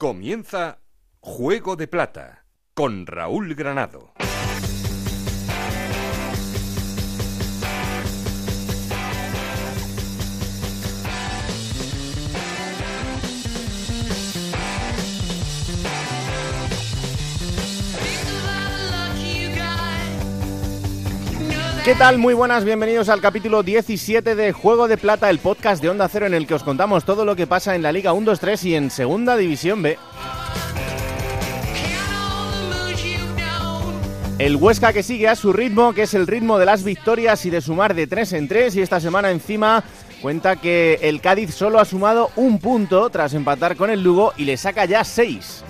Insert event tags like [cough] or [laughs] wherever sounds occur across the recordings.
Comienza Juego de Plata con Raúl Granado. ¿Qué tal? Muy buenas, bienvenidos al capítulo 17 de Juego de Plata, el podcast de Onda Cero en el que os contamos todo lo que pasa en la Liga 1, 2, 3 y en Segunda División B. El Huesca que sigue a su ritmo, que es el ritmo de las victorias y de sumar de 3 en 3 y esta semana encima cuenta que el Cádiz solo ha sumado un punto tras empatar con el Lugo y le saca ya 6.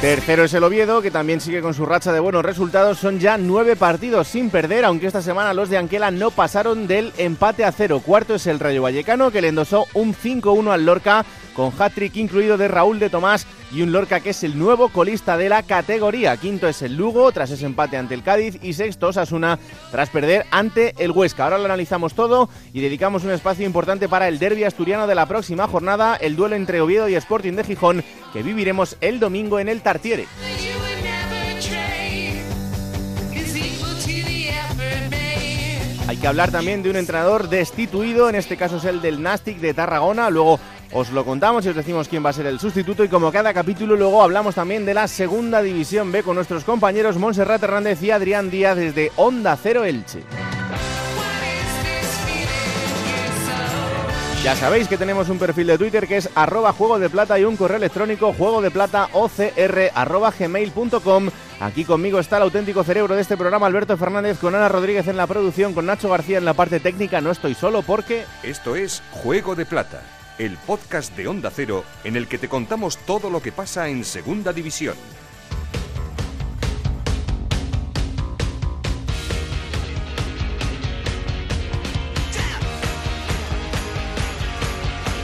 Tercero es el Oviedo, que también sigue con su racha de buenos resultados. Son ya nueve partidos sin perder, aunque esta semana los de Anquela no pasaron del empate a cero. Cuarto es el Rayo Vallecano, que le endosó un 5-1 al Lorca, con hat-trick incluido de Raúl de Tomás y un Lorca que es el nuevo colista de la categoría. Quinto es el Lugo, tras ese empate ante el Cádiz. Y sexto, Osasuna, tras perder ante el Huesca. Ahora lo analizamos todo y dedicamos un espacio importante para el derby asturiano de la próxima jornada, el duelo entre Oviedo y Sporting de Gijón, que viviremos el domingo en el Tartiere. Hay que hablar también de un entrenador destituido, en este caso es el del Nastic de Tarragona. Luego os lo contamos y os decimos quién va a ser el sustituto. Y como cada capítulo, luego hablamos también de la segunda división B con nuestros compañeros Montserrat Hernández y Adrián Díaz desde Onda Cero Elche. Ya sabéis que tenemos un perfil de Twitter que es arroba juego de plata y un correo electrónico juego de plata ocr arroba gmail.com. Aquí conmigo está el auténtico cerebro de este programa, Alberto Fernández, con Ana Rodríguez en la producción, con Nacho García en la parte técnica. No estoy solo porque... Esto es Juego de Plata, el podcast de Onda Cero en el que te contamos todo lo que pasa en Segunda División.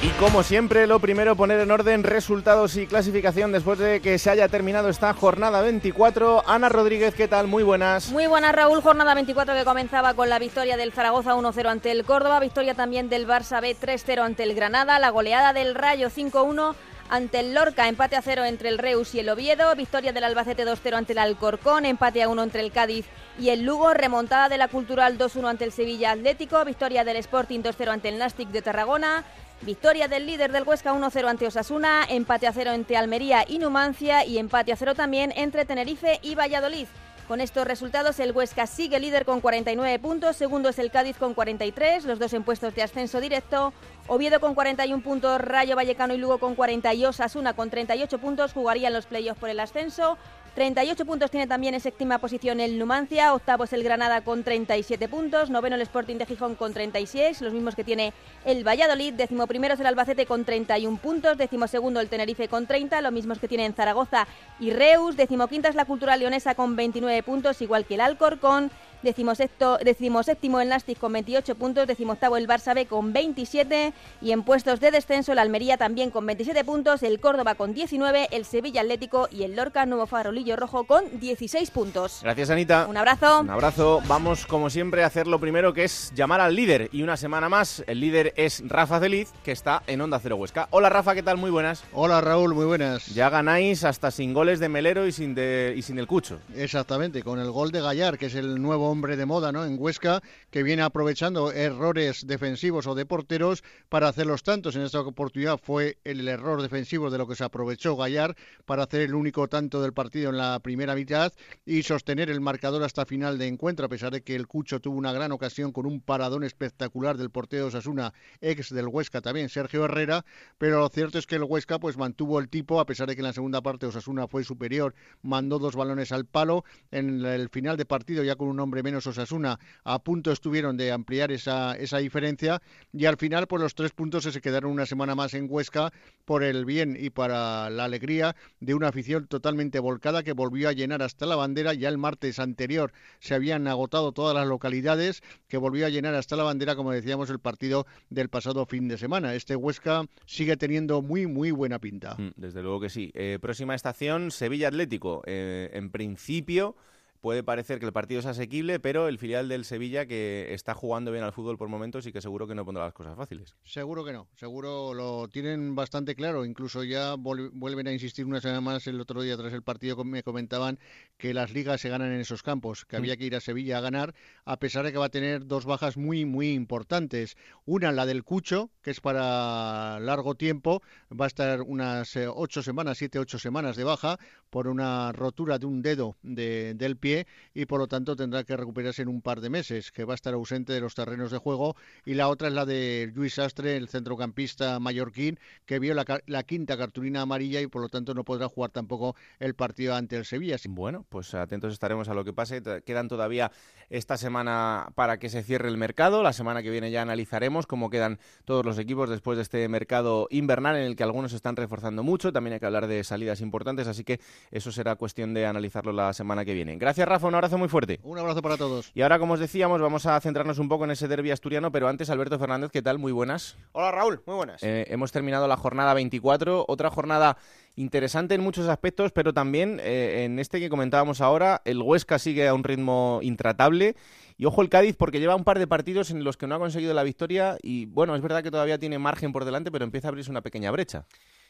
Y como siempre, lo primero, poner en orden resultados y clasificación después de que se haya terminado esta jornada 24. Ana Rodríguez, ¿qué tal? Muy buenas. Muy buenas, Raúl. Jornada 24 que comenzaba con la victoria del Zaragoza 1-0 ante el Córdoba, victoria también del Barça B 3-0 ante el Granada, la goleada del Rayo 5-1 ante el Lorca, empate a 0 entre el Reus y el Oviedo, victoria del Albacete 2-0 ante el Alcorcón, empate a 1 entre el Cádiz y el Lugo, remontada de la Cultural 2-1 ante el Sevilla Atlético, victoria del Sporting 2-0 ante el Nastic de Tarragona, Victoria del líder del Huesca 1-0 ante Osasuna, empate a 0 entre Almería y Numancia y empate a 0 también entre Tenerife y Valladolid. Con estos resultados el Huesca sigue líder con 49 puntos, segundo es el Cádiz con 43, los dos en puestos de ascenso directo, Oviedo con 41 puntos, Rayo Vallecano y Lugo con 40 y Osasuna con 38 puntos jugarían los playoffs por el ascenso. 38 puntos tiene también en séptima posición el Numancia, octavo es el Granada con 37 puntos, noveno el Sporting de Gijón con 36, los mismos que tiene el Valladolid, décimo primero es el Albacete con 31 puntos, décimo segundo el Tenerife con 30, los mismos que tienen Zaragoza y Reus, décimo quinta es la Cultural Leonesa con 29 puntos, igual que el Alcorcón, Decimo séptimo el Nastic con 28 puntos, decimoctavo el Barça B con 27 y en puestos de descenso el Almería también con 27 puntos, el Córdoba con 19, el Sevilla Atlético y el Lorca Nuevo Farolillo Rojo con 16 puntos. Gracias Anita. Un abrazo. Un abrazo. Vamos como siempre a hacer lo primero que es llamar al líder y una semana más el líder es Rafa Feliz que está en Onda Cero Huesca. Hola Rafa, ¿qué tal? Muy buenas. Hola Raúl, muy buenas. Ya ganáis hasta sin goles de Melero y sin, de, y sin el Cucho. Exactamente, con el gol de Gallar, que es el nuevo hombre de moda ¿no? en Huesca, que viene aprovechando errores defensivos o de porteros para hacer los tantos. En esta oportunidad fue el error defensivo de lo que se aprovechó Gallar para hacer el único tanto del partido en la primera mitad y sostener el marcador hasta final de encuentro, a pesar de que el Cucho tuvo una gran ocasión con un paradón espectacular del portero Osasuna, ex del Huesca también, Sergio Herrera, pero lo cierto es que el Huesca pues mantuvo el tipo, a pesar de que en la segunda parte Osasuna fue superior, mandó dos balones al palo, en el final de partido ya con un hombre menos Osasuna a punto estuvieron de ampliar esa, esa diferencia y al final pues los tres puntos se quedaron una semana más en Huesca por el bien y para la alegría de una afición totalmente volcada que volvió a llenar hasta la bandera. Ya el martes anterior se habían agotado todas las localidades que volvió a llenar hasta la bandera, como decíamos, el partido del pasado fin de semana. Este Huesca sigue teniendo muy, muy buena pinta. Desde luego que sí. Eh, próxima estación, Sevilla Atlético. Eh, en principio puede parecer que el partido es asequible, pero el filial del Sevilla, que está jugando bien al fútbol por momentos y que seguro que no pondrá las cosas fáciles. Seguro que no, seguro lo tienen bastante claro. Incluso ya vuelven a insistir una semana más el otro día tras el partido, me comentaban que las ligas se ganan en esos campos, que mm. había que ir a Sevilla a ganar, a pesar de que va a tener dos bajas muy, muy importantes. Una, la del Cucho, que es para largo tiempo, va a estar unas eh, ocho semanas, siete, ocho semanas de baja por una rotura de un dedo del pie y por lo tanto tendrá que recuperarse en un par de meses, que va a estar ausente de los terrenos de juego. Y la otra es la de Luis Astre, el centrocampista mallorquín, que vio la, quinta cartulina amarilla y por lo tanto no podrá jugar tampoco el partido ante el Sevilla. Bueno, pues atentos estaremos a lo que pase. Quedan todavía esta semana para que se cierre el mercado. La semana que viene ya analizaremos cómo quedan todos los equipos después de este mercado invernal en el que algunos están reforzando mucho. También hay que hablar de salidas importantes, así que eso será cuestión de analizarlo la semana que viene. Gracias Gracias, Rafa. Un abrazo muy fuerte. Un abrazo para todos. Y ahora, como os decíamos, vamos a centrarnos un poco en ese derbi asturiano, pero antes, Alberto Fernández, ¿qué tal? Muy buenas. Hola, Raúl. Muy buenas. Eh, hemos terminado la jornada 24, otra jornada interesante en muchos aspectos, pero también eh, en este que comentábamos ahora, el Huesca sigue a un ritmo intratable. Y ojo el Cádiz porque lleva un par de partidos en los que no ha conseguido la victoria y bueno, es verdad que todavía tiene margen por delante, pero empieza a abrirse una pequeña brecha.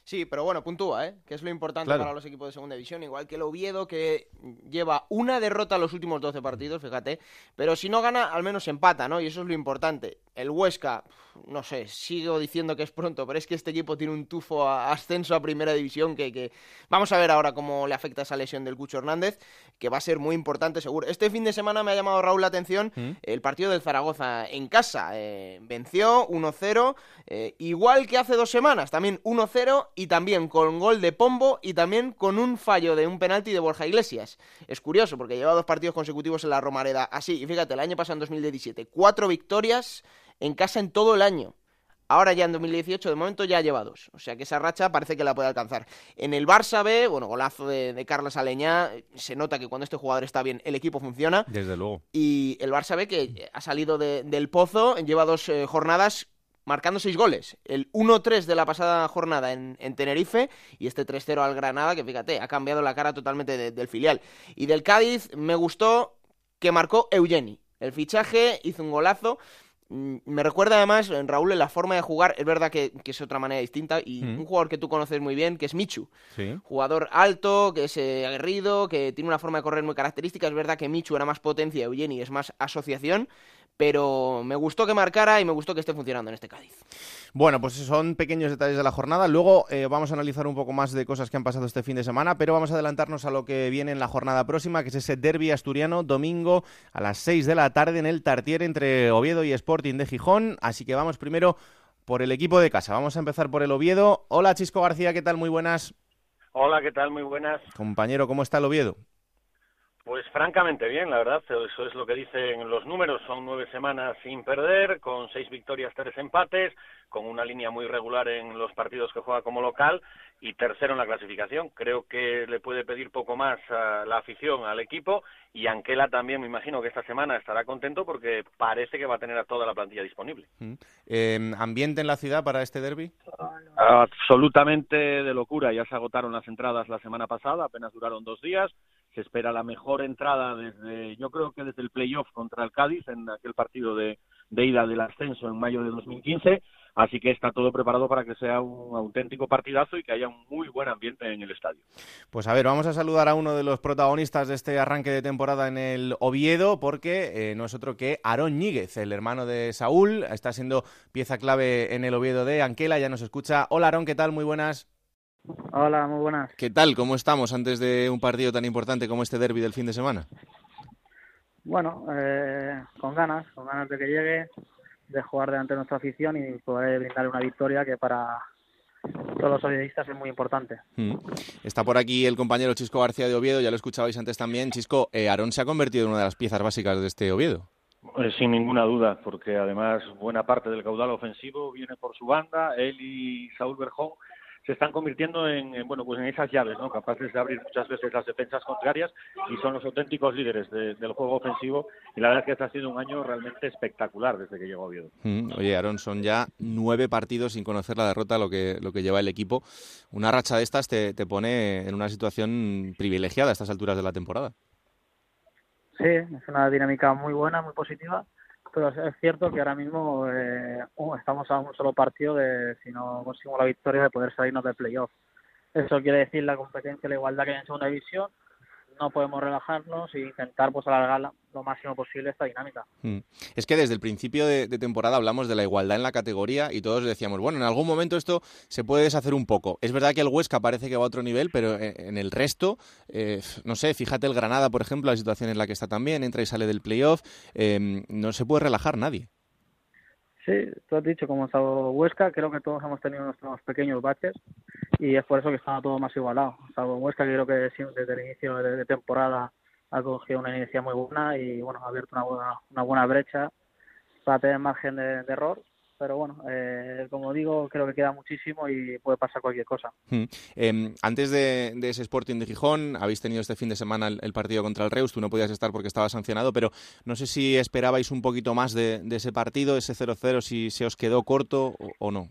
Sí, pero bueno, puntúa, ¿eh? Que es lo importante para los equipos de segunda división. Igual que el Oviedo, que lleva una derrota en los últimos 12 partidos, fíjate. Pero si no gana, al menos empata, ¿no? Y eso es lo importante. El Huesca, no sé, sigo diciendo que es pronto, pero es que este equipo tiene un tufo a ascenso a primera división que, que... Vamos a ver ahora cómo le afecta esa lesión del Cucho Hernández, que va a ser muy importante, seguro. Este fin de semana me ha llamado Raúl la atención ¿Mm? el partido del Zaragoza en casa. Eh, venció 1-0, eh, igual que hace dos semanas, también 1-0 y también con gol de Pombo y también con un fallo de un penalti de Borja Iglesias. Es curioso porque lleva dos partidos consecutivos en la Romareda así. Y fíjate, el año pasado en 2017, cuatro victorias en casa en todo el año. Ahora ya en 2018, de momento ya lleva dos. O sea que esa racha parece que la puede alcanzar. En el Barça B, bueno, golazo de, Carlos Aleñá. Se nota que cuando este jugador está bien, el equipo funciona. Desde luego. Y el Barça B, que ha salido del pozo, lleva dos eh, jornadas marcando seis goles. El 1-3 de la pasada jornada en, Tenerife y este 3-0 al Granada, que fíjate, ha cambiado la cara totalmente del filial. Y del Cádiz me gustó que marcó Eugeni. El fichaje hizo un golazo. Mm, me recuerda además, en Raúl, en la forma de jugar, es verdad que, es otra manera distinta, y mm. un jugador que tú conoces muy bien, que es Michu. Jugador alto, que es eh, aguerrido, que tiene una forma de correr muy característica. Es verdad que Michu era más potencia, Eugeni es más asociación, pero me gustó que marcara y me gustó que esté funcionando en este Cádiz. Bueno, pues son pequeños detalles de la jornada. Luego eh, vamos a analizar un poco más de cosas que han pasado este fin de semana, pero vamos a adelantarnos a lo que viene en la jornada próxima, que es ese derby asturiano, domingo a las 6 de la tarde en el Tartier entre Oviedo y Sporting de Gijón. Así que vamos primero por el equipo de casa. Vamos a empezar por el Oviedo. Hola Chisco García, ¿qué tal? Muy buenas. Hola, ¿qué tal? Muy buenas. Compañero, ¿cómo está el Oviedo? Pues francamente bien, la verdad, eso es lo que dicen los números, son nueve semanas sin perder, con seis victorias, tres empates, con una línea muy regular en los partidos que juega como local y tercero en la clasificación. Creo que le puede pedir poco más a la afición al equipo y Anquela también me imagino que esta semana estará contento porque parece que va a tener a toda la plantilla disponible. Mm. Em, ¿Ambiente en la ciudad para este derby? Absolutamente de locura, ya se agotaron las entradas la semana pasada, apenas duraron dos días se espera la mejor entrada desde, yo creo que desde el playoff contra el Cádiz en aquel partido de, ida del ascenso en mayo de 2015. Así que está todo preparado para que sea un auténtico partidazo y que haya un muy buen ambiente en el estadio. Pues a ver, vamos a saludar a uno de los protagonistas de este arranque de temporada en el Oviedo, porque eh, no es otro que Aarón Ñíguez, el hermano de Saúl, está siendo pieza clave en el Oviedo de Anquela, ya nos escucha. Hola Aarón, ¿qué tal? Muy buenas. Hola, muy buenas. ¿Qué tal? ¿Cómo estamos antes de un partido tan importante como este derby del fin de semana? Bueno, eh, con ganas, con ganas de que llegue, de jugar delante de nuestra afición y poder brindar una victoria que para todos los periodistas es muy importante. Mm. Está por aquí el compañero Chisco García de Oviedo, ya lo escuchabais antes también. Chisco, eh, Aarón se ha convertido en una de las piezas básicas de este Oviedo. Eh, sin ninguna duda, porque además buena parte del caudal ofensivo viene por su banda. Él y Saúl Berjón se están convirtiendo en, bueno pues en esas llaves no capaces de abrir muchas veces las defensas contrarias y son los auténticos líderes del juego ofensivo y la verdad es que este ha sido un año realmente espectacular desde que llegó Oviedo. Mm, oye Aaron son ya nueve partidos sin conocer la derrota lo que lo que lleva el equipo. Una racha de estas te, te pone en una situación privilegiada a estas alturas de la temporada. Sí, es una dinámica muy buena, muy positiva, pero es cierto que ahora mismo eh, uh, estamos a un solo partido de, si no conseguimos la victoria, de poder salirnos del playoff. Eso quiere decir la competencia, la igualdad que hay en segunda división no podemos relajarnos e intentar pues alargar lo máximo posible esta dinámica. Mm. Es que desde el principio de, temporada hablamos de la igualdad en la categoría y todos decíamos, bueno, en algún momento esto se puede deshacer un poco. Es verdad que el Huesca parece que va a otro nivel, pero en, el resto, eh, no sé, fíjate el Granada, por ejemplo, la situación en la que está también, entra y sale del playoff, eh, no se puede relajar nadie. Sí, tú has dicho, como estado Huesca, creo que todos hemos tenido nuestros pequeños baches y es por eso que estaba todo más igualado. Salvo Huesca, creo que desde el inicio de, temporada ha cogido una inicia muy buena y bueno, ha abierto una buena, una buena brecha para tener margen de error pero bueno, eh, como digo, creo que queda muchísimo y puede pasar cualquier cosa. Hmm. Em, antes de, ese Sporting de Gijón, habéis tenido este fin de semana el, partido contra el Reus, tú no podías estar porque estaba sancionado, pero no sé si esperabais un poquito más de, ese partido, ese 0-0, si se os quedó corto o, no.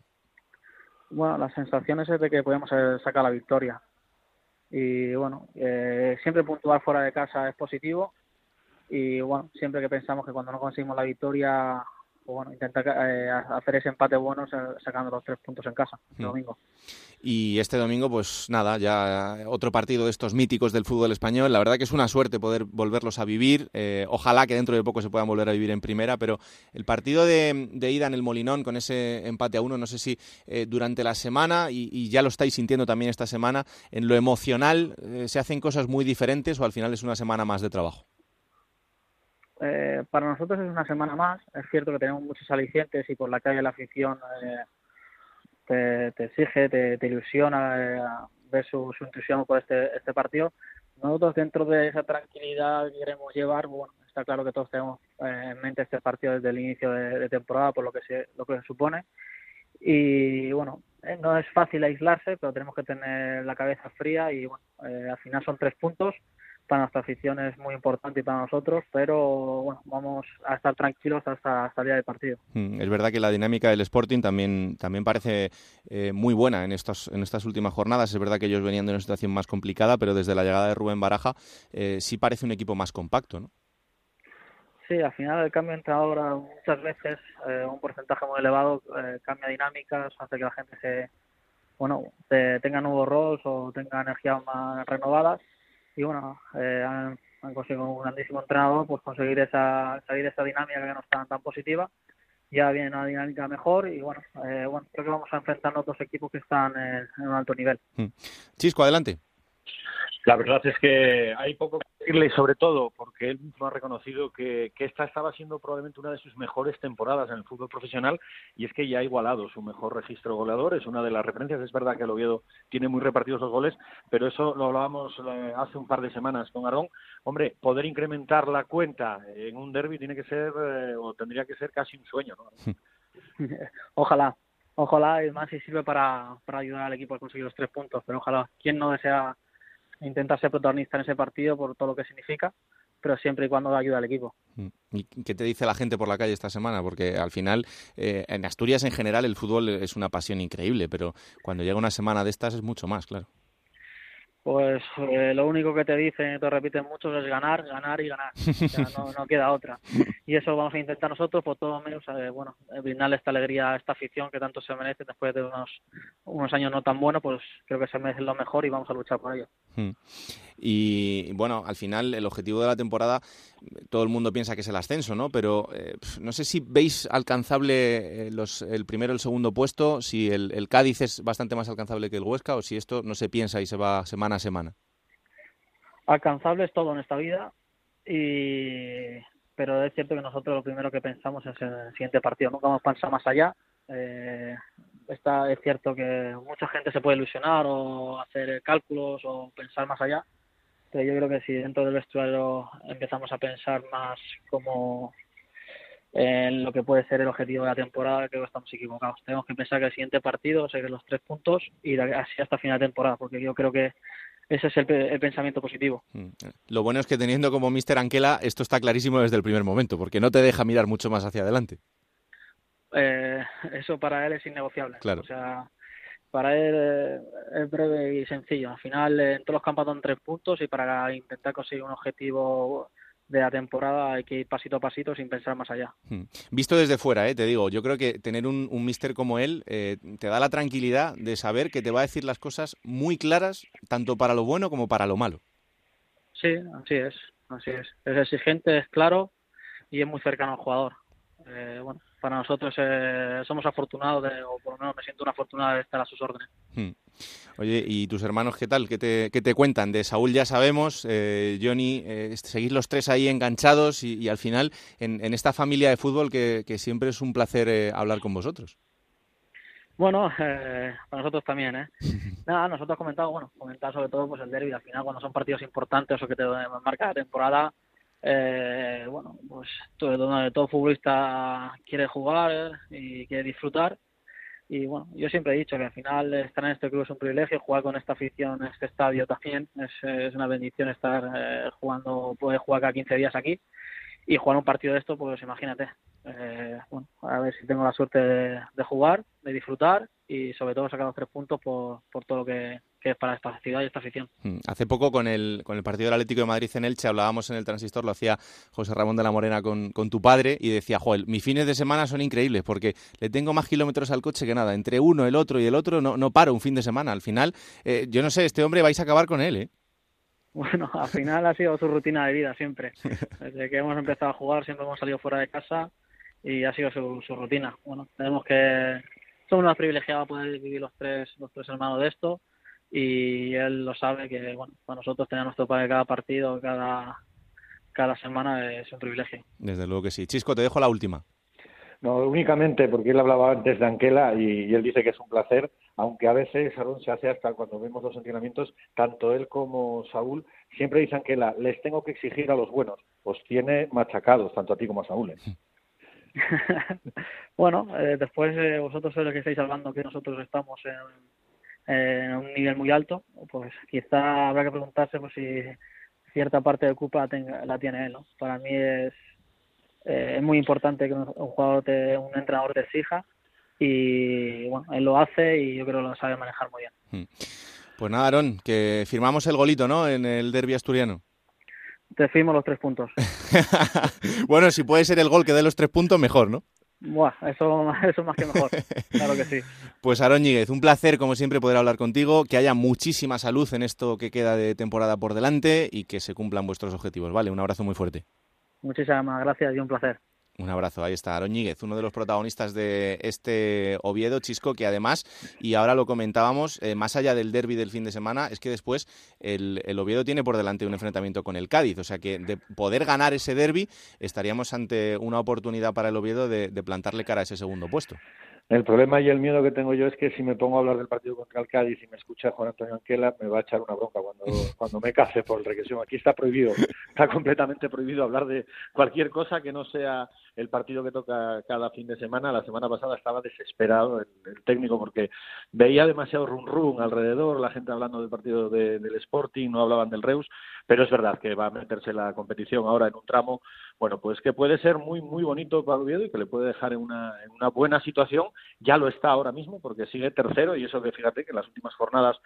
Bueno, las sensaciones es de que podíamos sacar la victoria. Y bueno, eh, siempre puntuar fuera de casa es positivo. Y bueno, siempre que pensamos que cuando no conseguimos la victoria bueno, intenta eh, hacer ese empate bueno sacando los tres puntos en casa el mm. domingo. Y este domingo, pues nada, ya otro partido de estos míticos del fútbol español. La verdad que es una suerte poder volverlos a vivir. Eh, ojalá que dentro de poco se puedan volver a vivir en primera, pero el partido de, ida en el Molinón con ese empate a uno, no sé si eh, durante la semana, y, ya lo estáis sintiendo también esta semana, en lo emocional, ¿se hacen cosas muy diferentes o al final es una semana más de trabajo? Eh, para nosotros es una semana más. Es cierto que tenemos muchos alicientes y por la calle la afición eh, te, exige, te, ilusiona eh, ver su, su, entusiasmo por este, este partido. Nosotros dentro de esa tranquilidad que queremos llevar, bueno, está claro que todos tenemos en mente este partido desde el inicio de, temporada por lo que se, lo que se supone. Y bueno, no es fácil aislarse, pero tenemos que tener la cabeza fría y bueno, al final son tres puntos para nuestra afición es muy importante y para nosotros, pero bueno, vamos a estar tranquilos hasta, hasta el día del partido. Mm, es verdad que la dinámica del Sporting también, también parece eh, muy buena en, estos, en estas últimas jornadas. Es verdad que ellos venían de una situación más complicada, pero desde la llegada de Rubén Baraja eh, sí parece un equipo más compacto, ¿no? Sí, al final el cambio de entrenador muchas veces, eh, un porcentaje muy elevado, cambia dinámicas, hace que la gente se, bueno, tenga nuevos roles o tenga energías más renovadas y bueno, eh, han, conseguido un grandísimo entrenador pues conseguir esa, salir esa dinámica que no está tan positiva. Ya viene una dinámica mejor y bueno, eh, bueno creo que vamos a enfrentar a otros equipos que están en, en un alto nivel. Hmm. Chisco, adelante. La verdad es que hay poco que decirle, sobre todo porque él mismo ha reconocido que, esta estaba siendo probablemente una de sus mejores temporadas en el fútbol profesional y es que ya ha igualado su mejor registro goleador, es una de las referencias. Es verdad que el Oviedo tiene muy repartidos los goles, pero eso lo hablábamos eh, hace un par de semanas con Arón. Hombre, poder incrementar la cuenta en un derby tiene que ser, eh, o tendría que ser casi un sueño, ¿no? [laughs] ojalá, ojalá, y más si sirve para, para ayudar al equipo a conseguir los tres puntos, pero ojalá, ¿quién no desea intentar ser protagonista en ese partido por todo lo que significa, pero siempre y cuando ayuda al equipo. Mm. ¿Y qué te dice la gente por la calle esta semana? Porque al final, eh, en Asturias en general, el fútbol es una pasión increíble, pero cuando llega una semana de estas es mucho más, claro. Pues eh, lo único que te dicen, te repiten mucho, es ganar, ganar y ganar. no, no, queda otra. Y eso vamos a intentar nosotros, por todo menos, eh, bueno, brindarle esta alegría a esta afición que tanto se merece después de unos, unos años no tan buenos, pues creo que se merece lo mejor y vamos a luchar por ello. Hmm. Y bueno, al final el objetivo de la temporada, todo el mundo piensa que es el ascenso, ¿no? Pero eh, no sé si veis alcanzable los, el primero y el segundo puesto, si el, Cádiz es bastante más alcanzable que el Huesca o si esto no se piensa y se va semana semana? Alcanzable es todo en esta vida, y pero es cierto que nosotros lo primero que pensamos es el siguiente partido, nunca vamos a pensar más allá. Eh, está, es cierto que mucha gente se puede ilusionar o hacer cálculos o pensar más allá, pero yo creo que si dentro del vestuario empezamos a pensar más como en lo que puede ser el objetivo de la temporada, creo que estamos equivocados. Tenemos que pensar que el siguiente partido, seguir los tres puntos y así hasta final de temporada, porque yo creo que ese es el, pensamiento positivo. Mm. Lo bueno es que teniendo como Mister Anquela, esto está clarísimo desde el primer momento, porque no te deja mirar mucho más hacia adelante. Eh, eso para él es innegociable. Claro. O sea, para él eh, es breve y sencillo. Al final, en todos los campos dan tres puntos y para intentar conseguir un objetivo de la temporada hay que ir pasito a pasito sin pensar más allá. Hmm. Visto desde fuera, eh, te digo, yo creo que tener un, un mister como él eh, te da la tranquilidad de saber que te va a decir las cosas muy claras, tanto para lo bueno como para lo malo. Sí, así es, así es. Es exigente, es claro y es muy cercano al jugador. Eh, bueno, para nosotros eh, somos afortunados, de, o por lo menos me siento una afortunada de estar a sus órdenes. Hmm. Oye, ¿y tus hermanos qué tal? ¿Qué te, qué te cuentan? De Saúl ya sabemos, eh, Johnny, eh, seguís los tres ahí enganchados y, al final en, en, esta familia de fútbol que, que siempre es un placer eh, hablar con vosotros. Bueno, eh, para nosotros también, ¿eh? [laughs] Nada, nosotros comentado, bueno, comentar sobre todo pues el derby, al final cuando son partidos importantes o que te marca la temporada, eh, bueno, pues todo, todo futbolista quiere jugar y quiere disfrutar. Y bueno, yo siempre he dicho que al final estar en este club es un privilegio, jugar con esta afición en este estadio también es, es una bendición estar eh, jugando, poder jugar cada 15 días aquí y jugar un partido de esto, pues imagínate. Eh, bueno, a ver si tengo la suerte de, jugar, de disfrutar y sobre todo sacar los tres puntos por, por todo lo que, que es para esta ciudad y esta afición. Hmm. Hace poco con el, con el partido del Atlético de Madrid en Elche hablábamos en el transistor, lo hacía José Ramón de la Morena con, con tu padre y decía, Joel, mis fines de semana son increíbles porque le tengo más kilómetros al coche que nada. Entre uno, el otro y el otro no, no paro un fin de semana. Al final, eh, yo no sé, este hombre vais a acabar con él, ¿eh? Bueno, al final ha sido su rutina de vida siempre. [laughs] Desde que hemos empezado a jugar siempre hemos salido fuera de casa y ha sido su, su rutina. Bueno, tenemos que somos unos privilegiados poder vivir los tres los tres hermanos de esto y él lo sabe que bueno para nosotros tener nuestro padre cada partido cada cada semana es un privilegio desde luego que sí Chisco te dejo la última no únicamente porque él hablaba antes de Anquela y, y él dice que es un placer aunque a veces Aaron se hace hasta cuando vemos los entrenamientos tanto él como Saúl siempre dice Anquela les tengo que exigir a los buenos os tiene machacados tanto a ti como a Saúl ¿eh? [laughs] bueno, eh, después eh, vosotros sois los que estáis hablando que nosotros estamos en, un nivel muy alto, pues quizá habrá que preguntarse pues, si cierta parte de culpa tenga, la tiene él. ¿no? Para mí es, eh, es muy importante que un, un jugador, te, un entrenador te exija y bueno, él lo hace y yo creo que lo sabe manejar muy bien. Pues nada, Aaron, que firmamos el golito, ¿no? En el derby asturiano te firmo los tres puntos. [laughs] bueno, si puede ser el gol que dé los tres puntos, mejor, ¿no? Buah, eso, [laughs] eso más que mejor, claro que sí. Pues Aaron Ñíguez, un placer como siempre poder hablar contigo, que haya muchísima salud en esto que queda de temporada por delante y que se cumplan vuestros objetivos, ¿vale? Un abrazo muy fuerte. Muchísimas gracias y un placer. Un abrazo, ahí está Aaron Ñíguez, uno de los protagonistas de este Oviedo, Chisco, que además, y ahora lo comentábamos, eh, más allá del derby del fin de semana, es que después el, el, Oviedo tiene por delante un enfrentamiento con el Cádiz, o sea que de poder ganar ese derby estaríamos ante una oportunidad para el Oviedo de, de plantarle cara a ese segundo puesto. El problema y el miedo que tengo yo es que si me pongo a hablar del partido contra el Cádiz y me escucha Juan Antonio Anquela, me va a echar una bronca cuando, [laughs] cuando me case por regresión. Aquí está prohibido, está completamente prohibido hablar de cualquier cosa que no sea el partido que toca cada fin de semana. La semana pasada estaba desesperado el, el técnico porque veía demasiado rum rum alrededor, la gente hablando del partido de, del Sporting, no hablaban del Reus, pero es verdad que va a meterse la competición ahora en un tramo, bueno, pues que puede ser muy, muy bonito para Oviedo y que le puede dejar en una, en una buena situación. Ya lo está ahora mismo porque sigue tercero y eso que fíjate que en las últimas jornadas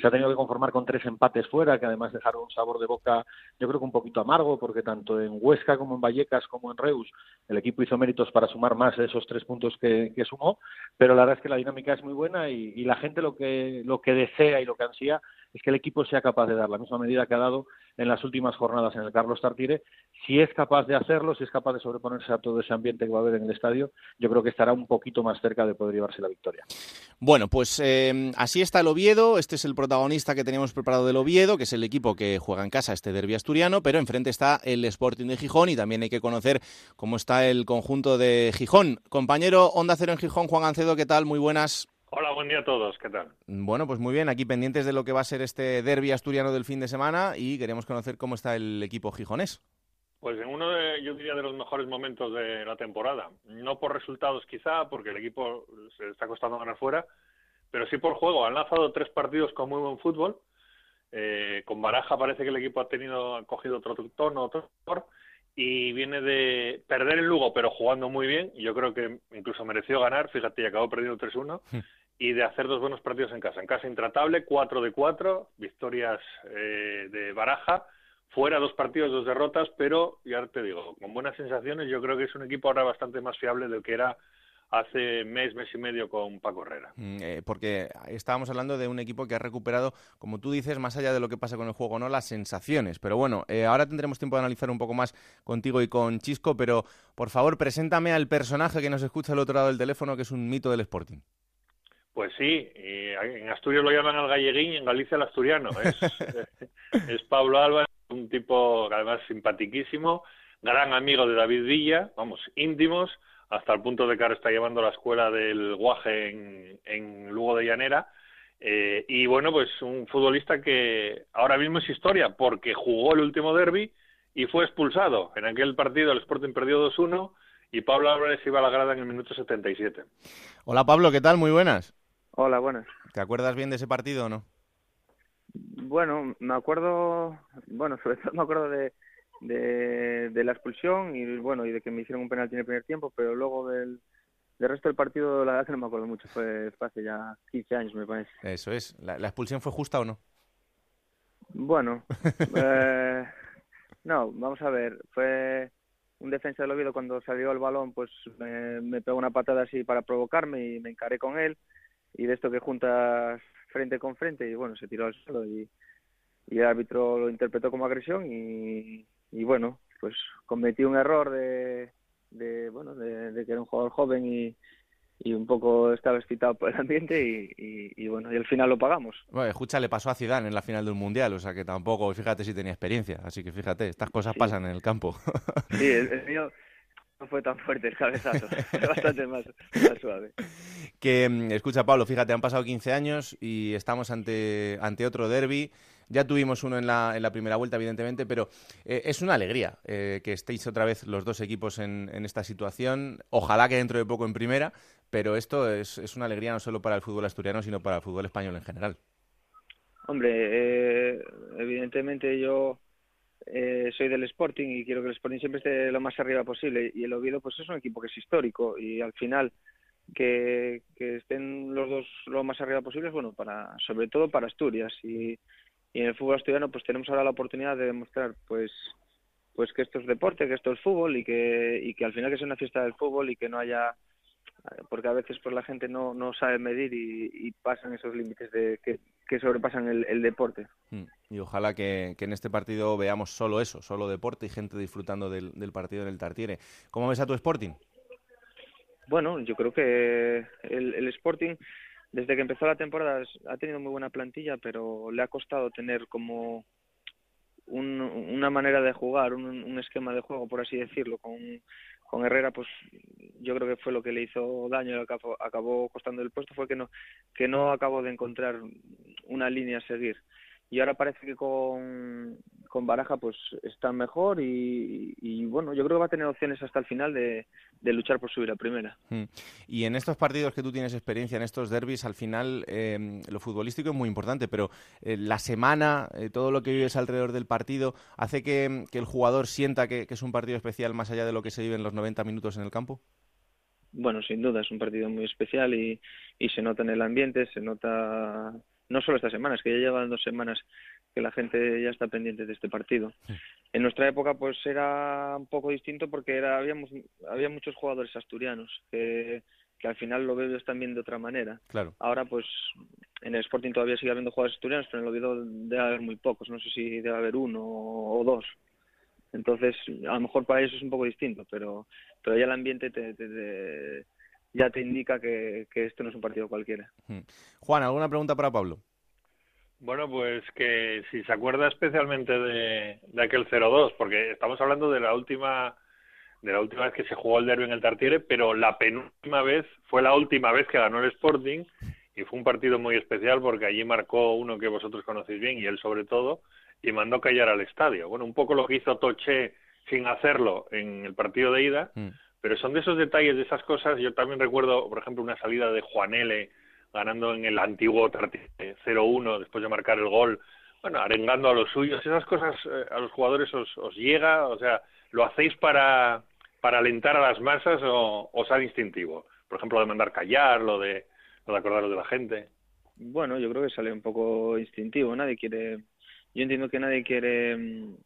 se ha tenido que conformar con tres empates fuera que además dejaron un sabor de boca yo creo que un poquito amargo porque tanto en Huesca como en Vallecas como en Reus el equipo hizo méritos para sumar más de esos tres puntos que, que sumó pero la verdad es que la dinámica es muy buena y, y la gente lo que lo que desea y lo que ansía es que el equipo sea capaz de dar la misma medida que ha dado en las últimas jornadas en el Carlos Tartire. Si es capaz de hacerlo, si es capaz de sobreponerse a todo ese ambiente que va a haber en el estadio, yo creo que estará un poquito más cerca de poder llevarse la victoria. Bueno, pues eh, así está el Oviedo. Este es el protagonista que teníamos preparado del Oviedo, que es el equipo que juega en casa este derbi asturiano, pero enfrente está el Sporting de Gijón y también hay que conocer cómo está el conjunto de Gijón. Compañero Onda Cero en Gijón, Juan Ancedo, ¿qué tal? Muy buenas. Hola, buen día a todos, ¿qué tal? Bueno, pues muy bien, aquí pendientes de lo que va a ser este derby asturiano del fin de semana y queremos conocer cómo está el equipo gijonés. Pues en uno, de, yo diría, de los mejores momentos de la temporada. No por resultados quizá, porque el equipo se está costando ganar fuera, pero sí por juego. Han lanzado tres partidos con muy buen fútbol. Eh, con Baraja parece que el equipo ha tenido ha cogido otro tono, otro tono, y viene de perder el Lugo, pero jugando muy bien. Yo creo que incluso mereció ganar. Fíjate, y acabó perdiendo 3-1. Y de hacer dos buenos partidos en casa. En casa intratable, 4 de 4, victorias eh, de Baraja, fuera dos partidos, dos derrotas, pero ya te digo, con buenas sensaciones, yo creo que es un equipo ahora bastante más fiable del que era hace mes, mes y medio con Paco Herrera. Mm, eh, porque estábamos hablando de un equipo que ha recuperado, como tú dices, más allá de lo que pasa con el juego, ¿no? Las sensaciones. Pero bueno, eh, ahora tendremos tiempo de analizar un poco más contigo y con Chisco, pero por favor, preséntame al personaje que nos escucha al otro lado del teléfono, que es un mito del Sporting. Pues sí, en Asturias lo llaman al galleguín y en Galicia al asturiano. [laughs] Es, es Pablo Álvarez, un tipo además simpatiquísimo, gran amigo de David Villa, vamos, íntimos, hasta el punto de que ahora está llevando la escuela del guaje en, en Lugo de Llanera. Eh, y bueno, pues un futbolista que ahora mismo es historia porque jugó el último derby y fue expulsado. En aquel partido el Sporting perdió 2-1 y Pablo Álvarez iba a la grada en el minuto 77. Hola Pablo, ¿qué tal? Muy buenas. Hola, buenas. ¿Te acuerdas bien de ese partido o no? Bueno, me acuerdo, bueno, [laughs] sobre todo me acuerdo de, de, la expulsión y bueno y de que me hicieron un penalti en el primer tiempo, pero luego del, del resto del partido la verdad que no me acuerdo mucho, fue, hace ya 15 años me parece. Eso es, ¿la, expulsión fue justa o no? Bueno, [laughs] eh, no, vamos a ver, fue un defensa del Oviedo cuando salió el balón, pues me, me pegó una patada así para provocarme y me encaré con él y de esto que juntas frente con frente y bueno, se tiró al suelo y, y el árbitro lo interpretó como agresión y, y bueno, pues cometí un error de, de bueno, de, que era un jugador joven y, y un poco estaba excitado por el ambiente y, y, bueno, y al final lo pagamos. Bueno, escucha, le pasó a Zidane en la final del Mundial, o sea que tampoco, fíjate si tenía experiencia, así que fíjate, estas cosas pasan en el campo. Sí, el, mío no fue tan fuerte el cabezazo, [laughs] bastante más, suave. Que, mm, escucha, Pablo, fíjate, han pasado 15 años y estamos ante, ante otro derby ya tuvimos uno en la, en la primera vuelta, evidentemente, pero eh, es una alegría eh, que estéis otra vez los dos equipos en, en, esta situación. Ojalá que dentro de poco en primera, pero esto es, es una alegría no solo para el fútbol asturiano, sino para el fútbol español en general. Hombre, eh, evidentemente yo soy del Sporting y quiero que el Sporting siempre esté lo más arriba posible. Y el Oviedo, pues es un equipo que es histórico y al final que, estén los dos lo más arriba posible, bueno, para, sobre todo para Asturias. Y, y en el fútbol asturiano pues tenemos ahora la oportunidad de demostrar pues pues que esto es deporte, que esto es fútbol y que y que al final que es una fiesta del fútbol y que no haya porque a veces pues la gente no, no sabe medir y, pasan esos límites de que, que sobrepasan el, deporte. Mm. Y ojalá que, en este partido veamos solo eso, solo deporte y gente disfrutando del, del partido en el Tartiere. ¿Cómo ves a tu Sporting? Bueno, yo creo que el, el Sporting desde que empezó la temporada ha tenido muy buena plantilla, pero le ha costado tener como una manera de jugar, un, esquema de juego, por así decirlo. Con, con Herrera, pues yo creo que fue lo que le hizo daño acabó, acabó costando el puesto, fue que no, que no acabó de encontrar una línea a seguir y ahora parece que con, con Baraja pues está mejor y, bueno, yo creo que va a tener opciones hasta el final de, luchar por subir a primera. Mm. Y en estos partidos que tú tienes experiencia, en estos derbis, al final eh, lo futbolístico es muy importante, pero eh, la semana, eh, todo lo que vives alrededor del partido, ¿hace que, el jugador sienta que, que, es un partido especial más allá de lo que se vive en los 90 minutos en el campo? Bueno, sin duda, es un partido muy especial y, y se nota en el ambiente, se nota no solo esta semana, es que ya llevan dos semanas que la gente ya está pendiente de este partido. En nuestra época pues era un poco distinto porque era habíamos había muchos jugadores asturianos que, que al final lo veo también de otra manera. Claro. Ahora pues en el Sporting todavía sigue habiendo jugadores asturianos, pero en el Oviedo debe haber muy pocos, no sé si debe haber uno o dos. Entonces, a lo mejor para ellos es un poco distinto, pero, pero ya el ambiente te, te ya te indica que, esto no es un partido cualquiera. Juan, ¿alguna pregunta para Pablo? Bueno, pues que si se acuerda especialmente de, de aquel 0-2, porque estamos hablando de la última de la última vez que se jugó el derby en el Tartiere, pero la penúltima vez fue la última vez que ganó el Sporting y fue un partido muy especial porque allí marcó uno que vosotros conocéis bien y él sobre todo y mandó callar al estadio. Bueno, un poco lo que hizo Toche sin hacerlo en el partido de ida, mm. Pero son de esos detalles, de esas cosas. Yo también recuerdo, por ejemplo, una salida de Juan L. ganando en el antiguo 0-1 después de marcar el gol, bueno, arengando a los suyos. Esas cosas eh, a los jugadores os, os llega, o sea, ¿lo hacéis para, para alentar a las masas o os sale instintivo? Por ejemplo, de mandar callar, lo de, lo de acordaros de la gente. Bueno, yo creo que sale un poco instintivo. Nadie quiere. Yo entiendo que nadie quiere mm,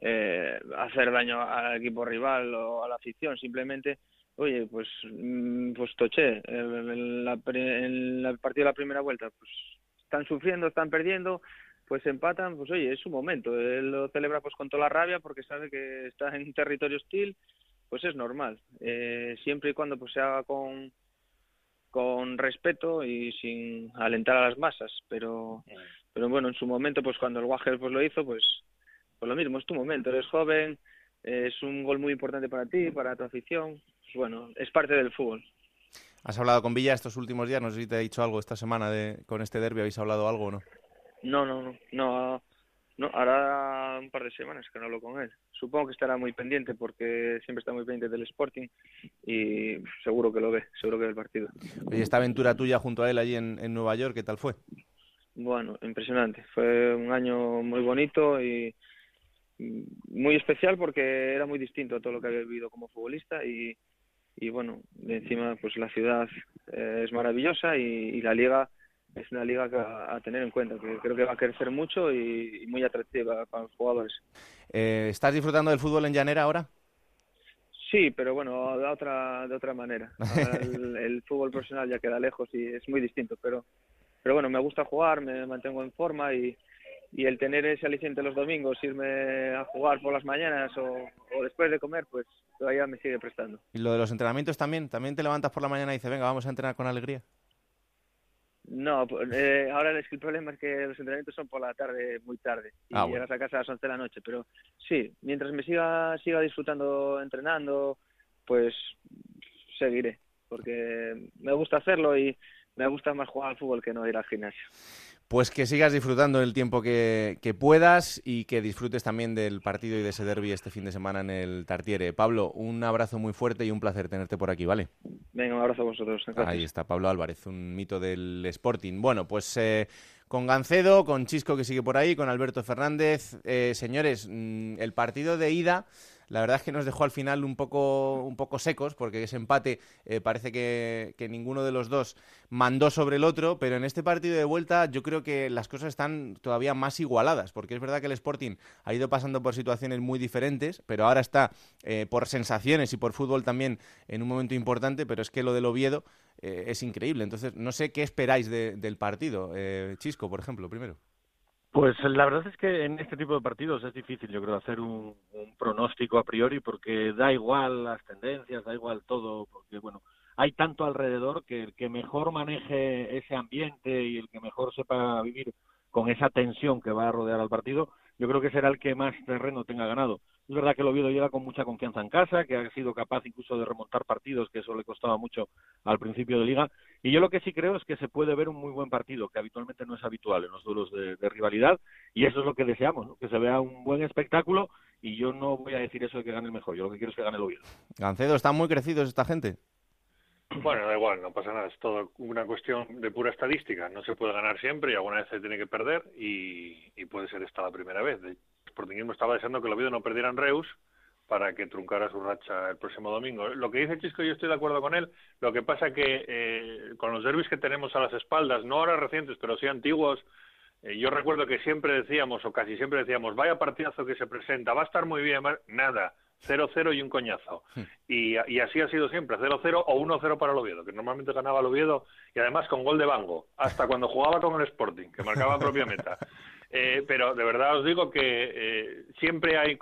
eh, hacer daño al equipo rival o a la afición, simplemente, oye, pues, mm, pues toché, en, la, en el partido de la primera vuelta, pues están sufriendo, están perdiendo, pues empatan, pues oye, es su momento, él lo celebra pues con toda la rabia porque sabe que está en territorio hostil, pues es normal, eh, siempre y cuando pues se haga con con respeto y sin alentar a las masas, pero pero bueno, en su momento pues cuando el Wager pues lo hizo, pues pues lo mismo, es tu momento, eres joven, es un gol muy importante para ti, para tu afición, pues bueno, es parte del fútbol. ¿Has hablado con Villa estos últimos días? No sé si te ha dicho algo esta semana de, con este derby, ¿habéis hablado algo o no? No, no, no, no, no, hará un par de semanas que no hablo con él. Supongo que estará muy pendiente porque siempre está muy pendiente del Sporting y seguro que lo ve, seguro que ve el partido. ¿Y esta aventura tuya junto a él allí en, en Nueva York, qué tal fue? Bueno, impresionante. Fue un año muy bonito y muy especial porque era muy distinto a todo lo que había vivido como futbolista y, y bueno, de encima pues la ciudad eh, es maravillosa y, la liga es una liga a, tener en cuenta, que creo que va a crecer mucho y, muy atractiva para los jugadores. Eh, ¿Estás disfrutando del fútbol en llanera ahora? Sí, pero bueno, de otra, de otra manera. El, [laughs] el, fútbol profesional ya queda lejos y es muy distinto, pero, pero bueno, me gusta jugar, me mantengo en forma y, y el tener ese aliciente los domingos, irme a jugar por las mañanas o, después de comer, pues todavía me sigue prestando. ¿Y lo de los entrenamientos también? ¿También te levantas por la mañana y dices, venga, vamos a entrenar con alegría? No, pues, eh, ahora el, problema es que los entrenamientos son por la tarde, muy tarde, y ah, llegas a casa a las 11 de la noche, pero sí, mientras me siga, siga disfrutando entrenando, pues seguiré, porque me gusta hacerlo y me gusta más jugar al fútbol que no ir al gimnasio. Pues que sigas disfrutando el tiempo que, puedas y que disfrutes también del partido y de ese derby este fin de semana en el Tartiere. Pablo, un abrazo muy fuerte y un placer tenerte por aquí, ¿vale? Venga, un abrazo a vosotros. Ahí está Pablo Álvarez, un mito del Sporting. Bueno, pues eh, con Gancedo, con Chisco que sigue por ahí, con Alberto Fernández. Eh, señores, mm, el partido de ida la verdad es que nos dejó al final un poco, un poco secos, porque ese empate eh, parece que, ninguno de los dos mandó sobre el otro, pero en este partido de vuelta yo creo que las cosas están todavía más igualadas, porque es verdad que el Sporting ha ido pasando por situaciones muy diferentes, pero ahora está eh, por sensaciones y por fútbol también en un momento importante, pero es que lo del Oviedo eh, es increíble. Entonces, no sé qué esperáis del partido. Chisco, por ejemplo, primero. Pues la verdad es que en este tipo de partidos es difícil, yo creo, hacer un, pronóstico a priori porque da igual las tendencias, da igual todo, porque bueno, hay tanto alrededor que el que mejor maneje ese ambiente y el que mejor sepa vivir con esa tensión que va a rodear al partido, yo creo que será el que más terreno tenga ganado. Es verdad que el Oviedo llega con mucha confianza en casa, que ha sido capaz incluso de remontar partidos, que eso le costaba mucho al principio de liga. Y yo lo que sí creo es que se puede ver un muy buen partido, que habitualmente no es habitual en los duelos de, rivalidad. Y eso es lo que deseamos, que se vea un buen espectáculo. Y yo no voy a decir eso de que gane el mejor, yo lo que quiero es que gane el Oviedo. Gancedo, ¿están muy crecidos esta gente? Bueno, da igual, no pasa nada, es todo una cuestión de pura estadística. No se puede ganar siempre y alguna vez se tiene que perder y, puede ser esta la primera vez. Sportingismo estaba deseando que el Oviedo no perdiera en Reus para que truncara su racha el próximo domingo. Lo que dice Chisco, yo estoy de acuerdo con él. Lo que pasa que eh, con los derbis que tenemos a las espaldas, no ahora recientes, pero sí antiguos, eh, yo recuerdo que siempre decíamos, o casi siempre decíamos, vaya partidazo que se presenta, va a estar muy bien, nada, 0-0 y un coñazo. Hmm. Y, y, así ha sido siempre, 0-0 o 1-0 para el Oviedo, que normalmente ganaba el Oviedo y además con gol de Bango, hasta cuando jugaba con el Sporting, que marcaba propia meta. [laughs] Eh, pero de verdad os digo que eh, siempre hay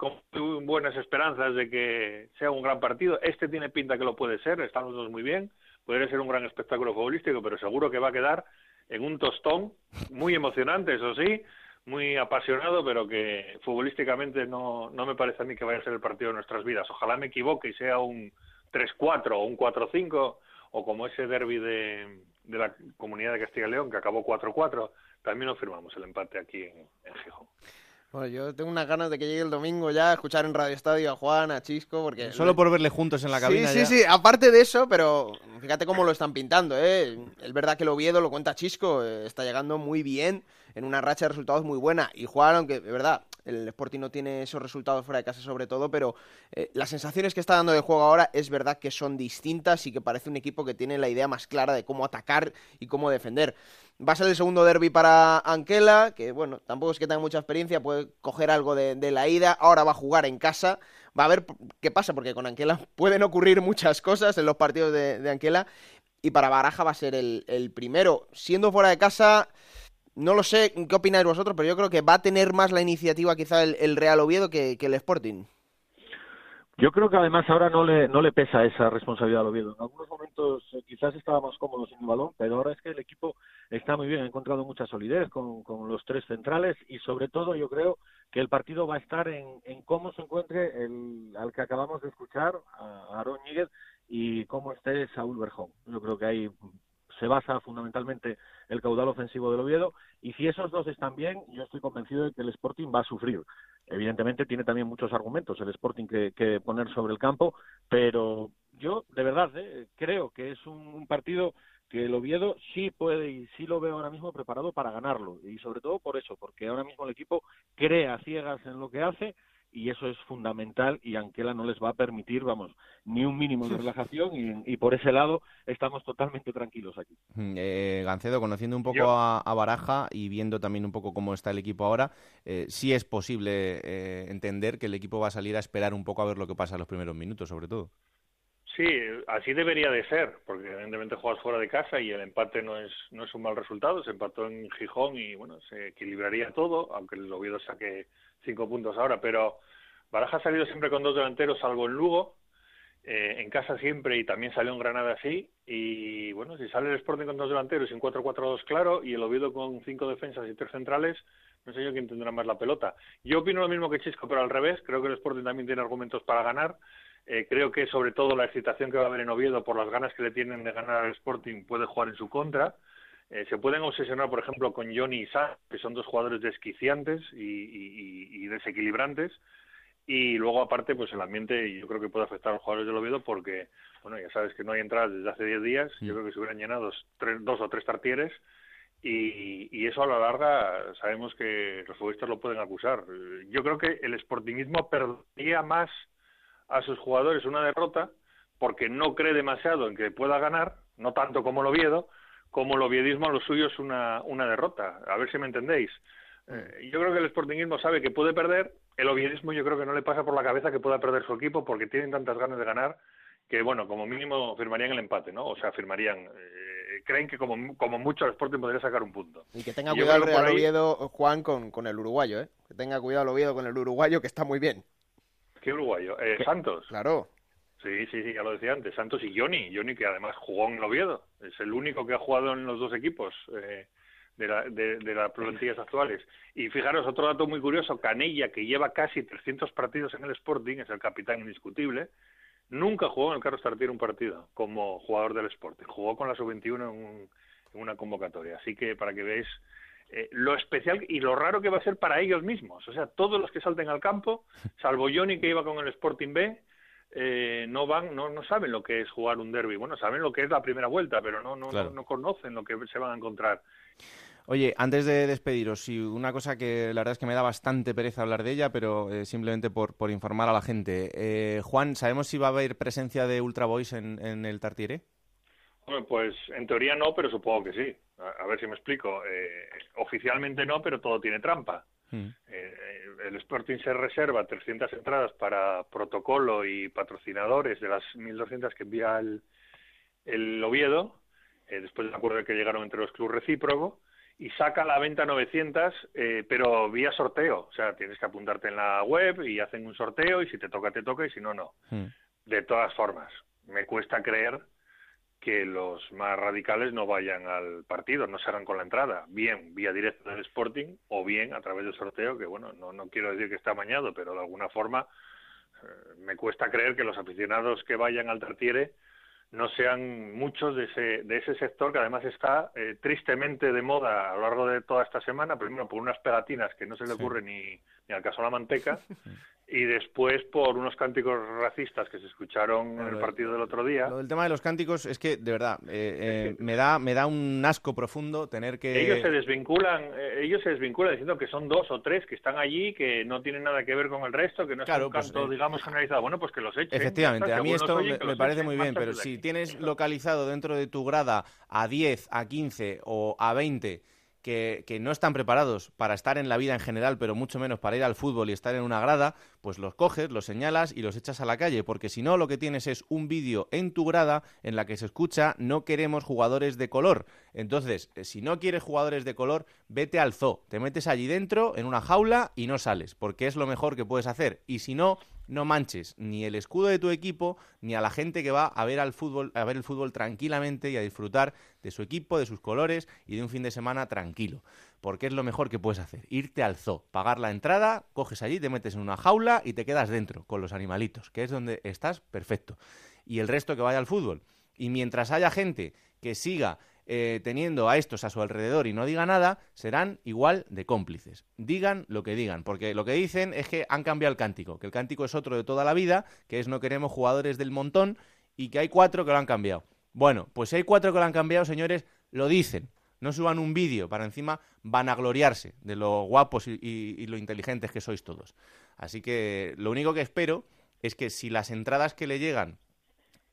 buenas esperanzas de que sea un gran partido. Este tiene pinta que lo puede ser, están los dos muy bien. Podría ser un gran espectáculo futbolístico, pero seguro que va a quedar en un tostón muy emocionante, eso sí, muy apasionado, pero que futbolísticamente no, no me parece a mí que vaya a ser el partido de nuestras vidas. Ojalá me equivoque y sea un 3-4 o un 4-5 o como ese derby de, de la comunidad de Castilla y León que acabó 4-4 también nos firmamos el empate aquí en, Gijón. Bueno, yo tengo unas ganas de que llegue el domingo ya a escuchar en Radio Estadio a Juan, a Chisco, porque... Solo por verle juntos en la cabina Sí, sí, sí, aparte de eso, pero fíjate cómo lo están pintando, ¿eh? Es verdad que el Oviedo, lo cuenta Chisco, eh, está llegando muy bien, en una racha de resultados muy buena. Y Juan, aunque de verdad el Sporting no tiene esos resultados fuera de casa sobre todo, pero eh, las sensaciones que está dando de juego ahora es verdad que son distintas y que parece un equipo que tiene la idea más clara de cómo atacar y cómo defender. Va a ser el segundo derby para Anquela, que bueno, tampoco es que tenga mucha experiencia, puede coger algo de, la ida, ahora va a jugar en casa, va a ver qué pasa, porque con Anquela [laughs] pueden ocurrir muchas cosas en los partidos de, Anquela, y para Baraja va a ser el, primero. Siendo fuera de casa, no lo sé qué opináis vosotros, pero yo creo que va a tener más la iniciativa quizá el, Real Oviedo que el Sporting. Yo creo que además ahora no le, no le pesa esa responsabilidad al Oviedo. En algunos momentos eh, quizás estaba más cómodo sin el balón, pero ahora es que el equipo está muy bien, ha encontrado mucha solidez con, con los tres centrales y sobre todo yo creo que el partido va a estar en, en cómo se encuentre el, al que acabamos de escuchar, a Aaron Níguez, y cómo esté Saúl Berjón. Yo creo que ahí se basa fundamentalmente el caudal ofensivo del Oviedo y si esos dos están bien, yo estoy convencido de que el Sporting va a sufrir. Evidentemente tiene también muchos argumentos el Sporting que, poner sobre el campo, pero yo de verdad eh, creo que es un, partido que el Oviedo sí puede y sí lo veo ahora mismo preparado para ganarlo y sobre todo por eso, porque ahora mismo el equipo crea ciegas en lo que hace y eso es fundamental y Anquela no les va a permitir, vamos, ni un mínimo de [laughs] relajación y, por ese lado estamos totalmente tranquilos aquí. Mm, eh, Gancedo, conociendo un poco a, Baraja y viendo también un poco cómo está el equipo ahora, eh, sí es posible eh, entender que el equipo va a salir a esperar un poco a ver lo que pasa en los primeros minutos, sobre todo. Sí, así debería de ser, porque evidentemente juegas fuera de casa y el empate no es no es un mal resultado. Se empató en Gijón y bueno, se equilibraría todo, aunque el Oviedo saque cinco puntos ahora, pero Baraja ha salido siempre con dos delanteros, salvo en Lugo, eh, en casa siempre y también salió en Granada así. Y bueno, si sale el Sporting con dos delanteros y un 4-4-2 claro y el Oviedo con cinco defensas y tres centrales, no sé yo quién tendrá más la pelota. Yo opino lo mismo que Chisco, pero al revés. Creo que el Sporting también tiene argumentos para ganar. Eh, creo que sobre todo la excitación que va a haber en Oviedo por las ganas que le tienen de ganar al Sporting puede jugar en su contra. Eh, se pueden obsesionar, por ejemplo, con Johnny y Sa, que son dos jugadores desquiciantes y, desequilibrantes. Y luego, aparte, pues el ambiente yo creo que puede afectar a los jugadores del Oviedo porque, bueno, ya sabes que no hay entradas desde hace 10 días. Yo mm. creo que se hubieran llenado dos, o tres tartieres y, eso a la larga sabemos que los futbolistas lo pueden acusar. Yo creo que el sportingismo perdería más a sus jugadores una derrota porque no cree demasiado en que pueda ganar, no tanto como el Oviedo, como el oviedismo lo suyo es una, una derrota. A ver si me entendéis. Eh, yo creo que el sportingismo sabe que puede perder, el oviedismo yo creo que no le pasa por la cabeza que pueda perder su equipo porque tienen tantas ganas de ganar que, bueno, como mínimo firmarían el empate, ¿no? O sea, firmarían... Eh, creen que como, como mucho el Sporting podría sacar un punto. Y que tenga cuidado el Real Oviedo, Juan, con, con el uruguayo, ¿eh? Que tenga cuidado el Oviedo con el uruguayo, que está muy bien. ¿Qué uruguayo? Eh, Santos. Claro. Sí, sí, sí, ya lo decía antes. Santos y Johnny. Johnny que además jugó en Oviedo. Es el único que ha jugado en los dos equipos eh, de, la, de, las plantillas actuales. Y fijaros, otro dato muy curioso. Canella, que lleva casi 300 partidos en el Sporting, es el capitán indiscutible, nunca jugó en el Carlos Tartier un partido como jugador del Sporting. Jugó con la Sub-21 en, una convocatoria. Así que para que veáis eh, lo especial y lo raro que va a ser para ellos mismos. O sea, todos los que salten al campo, salvo Johnny que iba con el Sporting B, eh, no van, no, no saben lo que es jugar un derby. Bueno, saben lo que es la primera vuelta, pero no, no, no, conocen lo que se van a encontrar. Oye, antes de despediros, si una cosa que la verdad es que me da bastante pereza hablar de ella, pero eh, simplemente por, por, informar a la gente. Eh, Juan, ¿sabemos si va a haber presencia de Ultra Boys en, en el Tartiere? Bueno, pues en teoría no, pero supongo que sí. A, ver si me explico. oficialmente no, pero todo tiene trampa. Mm. Eh, el Sporting se reserva 300 entradas para protocolo y patrocinadores de las 1.200 que envía el, el Oviedo, eh, después del acuerdo que llegaron entre los clubes recíproco, y saca a la venta 900, eh, pero vía sorteo. O sea, tienes que apuntarte en la web y hacen un sorteo y si te toca, te toca y si no, no. Mm. De todas formas, me cuesta creer que los más radicales no vayan al partido, no se hagan con la entrada, bien vía directa del Sporting o bien a través del sorteo, que bueno, no, no quiero decir que está amañado, pero de alguna forma eh, me cuesta creer que los aficionados que vayan al Tartiere no sean muchos de ese, de ese sector que además está eh, tristemente de moda a lo largo de toda esta semana, primero por unas pegatinas que no se le ocurre ni, ni al caso La Manteca, [laughs] y después por unos cánticos racistas que se escucharon en el partido del otro día. Lo del tema de los cánticos es que, de verdad, eh, eh, me, da, me da un asco profundo tener que... Ellos se desvinculan, eh, ellos se desvinculan diciendo que son dos o tres que están allí, que no tienen nada que ver con el resto, que no es un pues, canto, digamos, generalizado. Bueno, pues que los echen. Efectivamente, a mí esto me, parece muy bien, pero si tienes localizado dentro de tu grada a 10, a 15 o a 20 que, no están preparados para estar en la vida en general, pero mucho menos para ir al fútbol y estar en una grada, pues los coges, los señalas y los echas a la calle, porque si no lo que tienes es un vídeo en tu grada en la que se escucha no queremos jugadores de color. Entonces, eh, si no quieres jugadores de color, vete al zoo, te metes allí dentro en una jaula y no sales, porque es lo mejor que puedes hacer. Y si no, no manches ni el escudo de tu equipo ni a la gente que va a ver al fútbol, a ver el fútbol tranquilamente y a disfrutar de su equipo, de sus colores y de un fin de semana tranquilo. Porque es lo mejor que puedes hacer, irte al zoo, pagar la entrada, coges allí, te metes en una jaula y te quedas dentro con los animalitos, que es donde estás perfecto. Y el resto que vaya al fútbol. Y mientras haya gente que siga eh, teniendo a estos a su alrededor y no diga nada, serán igual de cómplices. Digan lo que digan, porque lo que dicen es que han cambiado el cántico, que el cántico es otro de toda la vida, que es no queremos jugadores del montón y que hay cuatro que lo han cambiado. Bueno, pues si hay cuatro que lo han cambiado, señores, lo dicen. No suban un vídeo para encima van a gloriarse de lo guapos y, y lo inteligentes que sois todos. Así que lo único que espero es que si las entradas que le llegan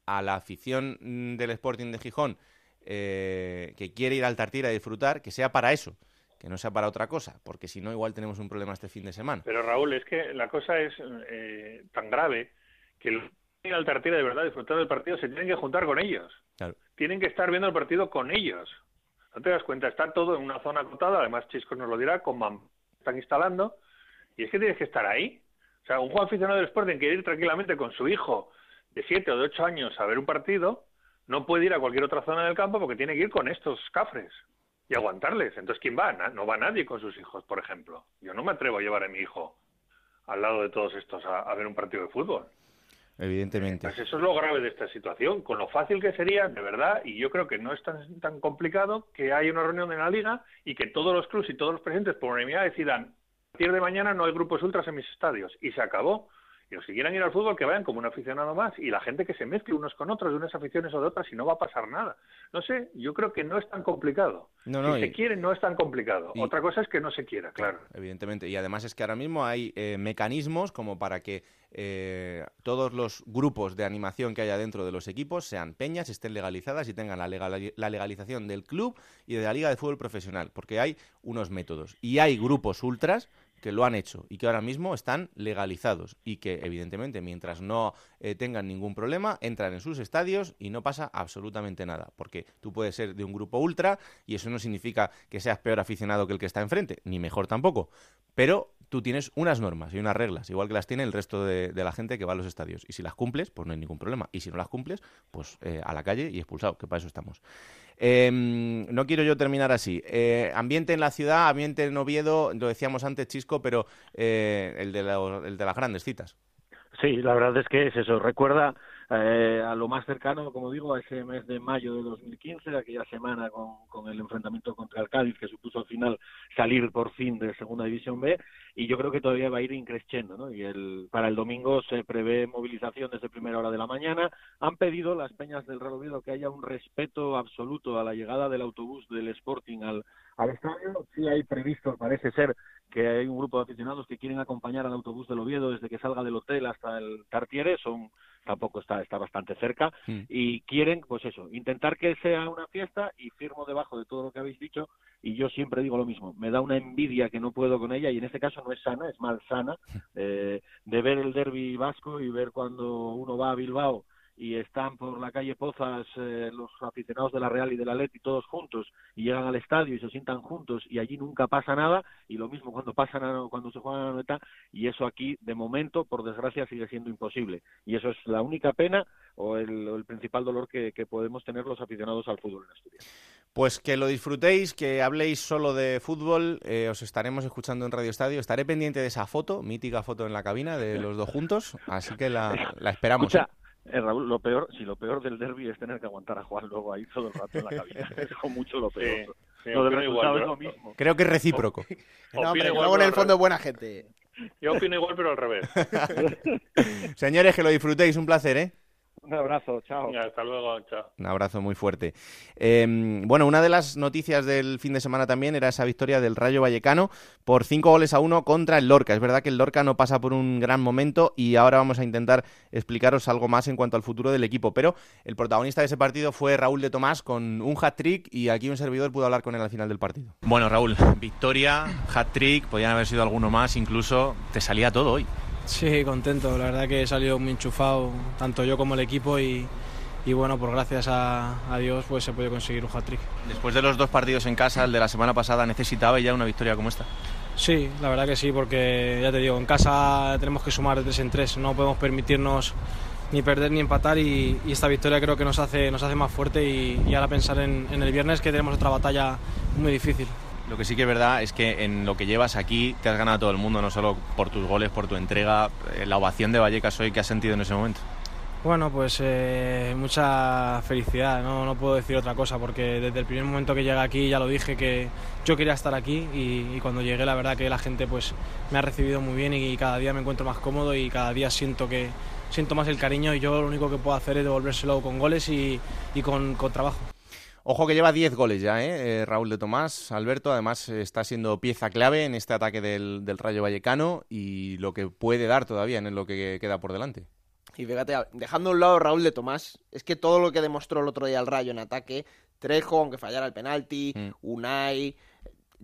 a la afición mm, del Sporting de Gijón eh, que quiere ir al Tartiere a disfrutar, que sea para eso, que no sea para otra cosa, porque si no, igual tenemos un problema este fin de semana. Pero Raúl, es que la cosa es eh, tan grave que los que ir al Tartiere de verdad a disfrutar del partido se tienen que juntar con ellos. Tienen que estar viendo el partido con ellos. No te das cuenta, está todo en una zona acotada, además Chisco nos lo dirá, con están instalando, y es que tienes que estar ahí. O sea, un jugador aficionado del Sporting quiere ir tranquilamente con su hijo de 7 o de 8 años a ver un partido, no puede ir a cualquier otra zona del campo porque tiene que ir con estos cafres y aguantarles. Entonces, ¿quién va? No va nadie con sus hijos, por ejemplo. Yo no me atrevo a llevar a mi hijo al lado de todos estos a, ver un partido de fútbol. Evidentemente. Pues eso es lo grave de esta situación, con lo fácil que sería, de verdad, y yo creo que no es tan, tan complicado que haya una reunión en la liga y que todos los clubes y todos los presidentes por unanimidad decidan, a partir de mañana no hay grupos ultras en mis estadios, y se acabó y los que quieran ir al fútbol que vayan como un aficionado más y la gente que se mezcle unos con otros de unas aficiones o de otras y no va a pasar nada. No sé, yo creo que no es tan complicado. No, si se quiere no es tan complicado. Otra cosa es que no se quiera, claro. Evidentemente. Y además es que ahora mismo hay eh, mecanismos como para que eh, todos los grupos de animación que haya dentro de los equipos sean peñas, estén legalizadas y tengan la, la legalización del club y de la liga de fútbol profesional. Porque hay unos métodos. Y hay grupos ultras que lo han hecho y que ahora mismo están legalizados y que evidentemente mientras no eh, tengan ningún problema entran en sus estadios y no pasa absolutamente nada porque tú puedes ser de un grupo ultra y eso no significa que seas peor aficionado que el que está enfrente ni mejor tampoco pero tú tienes unas normas y unas reglas, igual que las tiene el resto de, la gente que va a los estadios. Y si las cumples, pues no hay ningún problema. Y si no las cumples, pues eh, a la calle y expulsado, que para eso estamos. Em, no quiero yo terminar así. Eh, ambiente en la ciudad, ambiente en Oviedo, lo decíamos antes, Chisco, pero eh, el, de el de las grandes citas. Sí, la verdad es que es eso. Recuerda eh, a lo más cercano, como digo, a ese mes de mayo de 2015, aquella semana con, con el enfrentamiento contra el Cádiz, que supuso al final salir por fin de Segunda División B, y yo creo que todavía va a ir increciendo, ¿no? Y el, para el domingo se prevé movilización desde primera hora de la mañana. Han pedido las peñas del Real Oviedo que haya un respeto absoluto a la llegada del autobús del Sporting al, al estadio. Sí hay previsto, parece ser, que hay un grupo de aficionados que quieren acompañar al autobús del Oviedo desde que salga del hotel hasta el Tartiere. Son tampoco está, está bastante cerca, hmm. y quieren, pues eso, intentar que sea una fiesta y firmo debajo de todo lo que habéis dicho, y yo siempre digo lo mismo, me da una envidia que no puedo con ella, y en este caso no es sana, es malsana, eh, de ver el derby vasco y ver cuando uno va a Bilbao y están por la calle Pozas eh, los aficionados de la Real y de la Leti todos juntos y llegan al estadio y se sientan juntos y allí nunca pasa nada y lo mismo cuando pasan cuando se juegan a la neta y eso aquí de momento por desgracia sigue siendo imposible y eso es la única pena o el, principal dolor que, podemos tener los aficionados al fútbol en Asturias. Pues que lo disfrutéis, que habléis solo de fútbol, eh, os estaremos escuchando en Radio Estadio, estaré pendiente de esa foto, mítica foto en la cabina de los dos juntos, así que la, esperamos. ¿eh? Eh, Raúl, lo peor, si lo peor del derby es tener que aguantar a Juan luego ahí todo el rato en la cabina, [laughs] es mucho lo peor. lo Creo que es recíproco. no, hombre, luego en el fondo es buena gente. Yo opino igual, pero al revés. [laughs] [laughs] Señores, que lo disfrutéis, un placer, ¿eh? Un abrazo, chao. hasta luego, chao. Un abrazo muy fuerte. Em, bueno, una de las noticias del fin de semana también era esa victoria del Rayo Vallecano por cinco goles a uno contra el Lorca. Es verdad que el Lorca no pasa por un gran momento y ahora vamos a intentar explicaros algo más en cuanto al futuro del equipo. Pero el protagonista de ese partido fue Raúl de Tomás con un hat-trick y aquí un servidor pudo hablar con él al final del partido. Bueno, Raúl, victoria, hat-trick, podían haber sido alguno más, incluso te salía todo hoy. Sí, contento. La verdad que he salido muy enchufado, tanto yo como el equipo, y, bueno, por gracias a, Dios pues se puede conseguir un hat-trick. Después de los dos partidos en casa, el de la semana pasada, ¿necesitaba ya una victoria como esta? Sí, la verdad que sí, porque ya te digo, en casa tenemos que sumar de tres en tres, no podemos permitirnos ni perder ni empatar y, esta victoria creo que nos hace, nos hace más fuerte y, y ahora pensar en, en el viernes que tenemos otra batalla muy difícil. Lo que sí que es verdad es que en lo que llevas aquí te has ganado a todo el mundo, no solo por tus goles, por tu entrega, eh, la ovación de Vallecas hoy que has sentido en ese momento. Bueno, pues eh, mucha felicidad, ¿no? no puedo decir otra cosa, porque desde el primer momento que llegué aquí ya lo dije que yo quería estar aquí y, cuando llegué la verdad que la gente pues me ha recibido muy bien y, cada día me encuentro más cómodo y cada día siento que siento más el cariño y yo lo único que puedo hacer es devolvérselo con goles y, con trabajo. Ojo que lleva 10 goles ya, ¿eh? ¿eh? Raúl de Tomás, Alberto, además está siendo pieza clave en este ataque del, Rayo Vallecano y lo que puede dar todavía en lo que queda por delante. Y fíjate, dejando a un lado Raúl de Tomás, es que todo lo que demostró el otro día el Rayo en ataque, Trejo, aunque fallara el penalti, mm. Unai,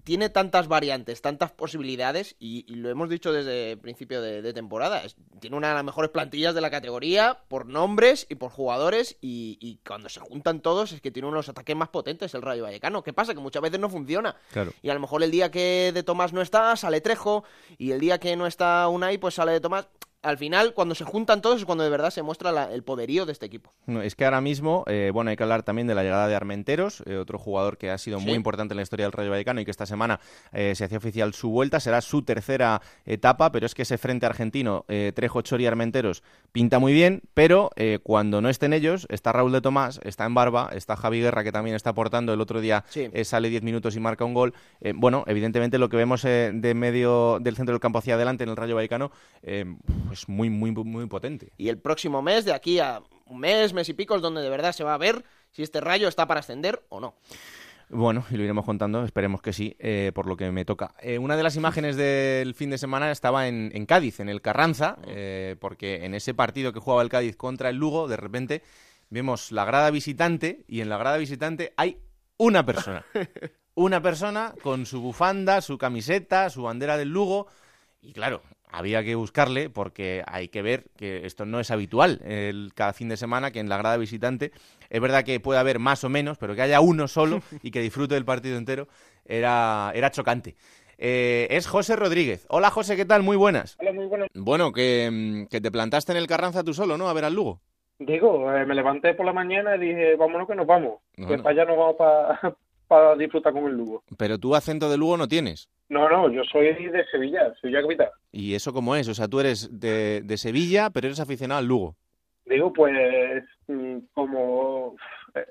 tiene tantas variantes, tantas posibilidades, y, lo hemos dicho desde el principio de, temporada. tiene una de las mejores plantillas de la categoría por nombres y por jugadores, y, cuando se juntan todos es que tiene uno de los ataques más potentes el Rayo Vallecano. ¿Qué pasa? Que muchas veces no funciona. Y a lo mejor el día que de Tomás no está, sale Trejo, y el día que no está Unai, pues sale de Tomás al final, cuando se juntan todos, es cuando de verdad se muestra el poderío de este equipo. No, es que ahora mismo, eh, bueno, hay que hablar también de la llegada de Armenteros, eh, otro jugador que ha sido muy importante en la historia del Rayo Vallecano y que esta semana eh, se hacía oficial su vuelta. Será su tercera etapa, pero es que ese frente argentino, Trejo, Chori y Armenteros, pinta muy bien, pero cuando no estén ellos, está Raúl de Tomás, está en Barba, está Javi Guerra, que también está aportando. El otro día sale 10 minutos y marca un gol. bueno, evidentemente lo que vemos de medio del centro del campo hacia adelante en el Rayo Vallecano es muy, muy, muy potente. Y el próximo mes, de aquí a un mes, mes y pico, es donde de verdad se va a ver si este rayo está para ascender o no. Bueno, y lo iremos contando, esperemos que sí, eh, por lo que me toca. Eh, una de las imágenes del fin de semana estaba en, Cádiz, en el Carranza, eh, porque en ese partido que jugaba el Cádiz contra el Lugo, de repente vemos la grada visitante y en la grada visitante hay una persona. [laughs] una persona con su bufanda, su camiseta, su bandera del Lugo. Y claro, había que buscarle porque hay que ver que esto no es habitual el, cada fin de semana que en la grada visitante es verdad que puede haber más o menos pero que haya uno solo [laughs] y que disfrute del partido entero era, era chocante eh, es José Rodríguez. Hola José, ¿qué tal? Muy buenas. Hola, muy buenas. Bueno, que, que te plantaste en el Carranza tú solo, ¿no? A ver al Lugo. Digo, eh, me levanté por la mañana y dije, vámonos que nos vamos. Que para allá nos vamos para para disfrutar con el Lugo. Pero tú acento de Lugo no tienes. No, no, yo soy de Sevilla, Sevilla capital. ¿Y eso cómo es? O sea, tú eres de, de Sevilla, pero eres aficionado al Lugo. Digo, pues mm, como eh,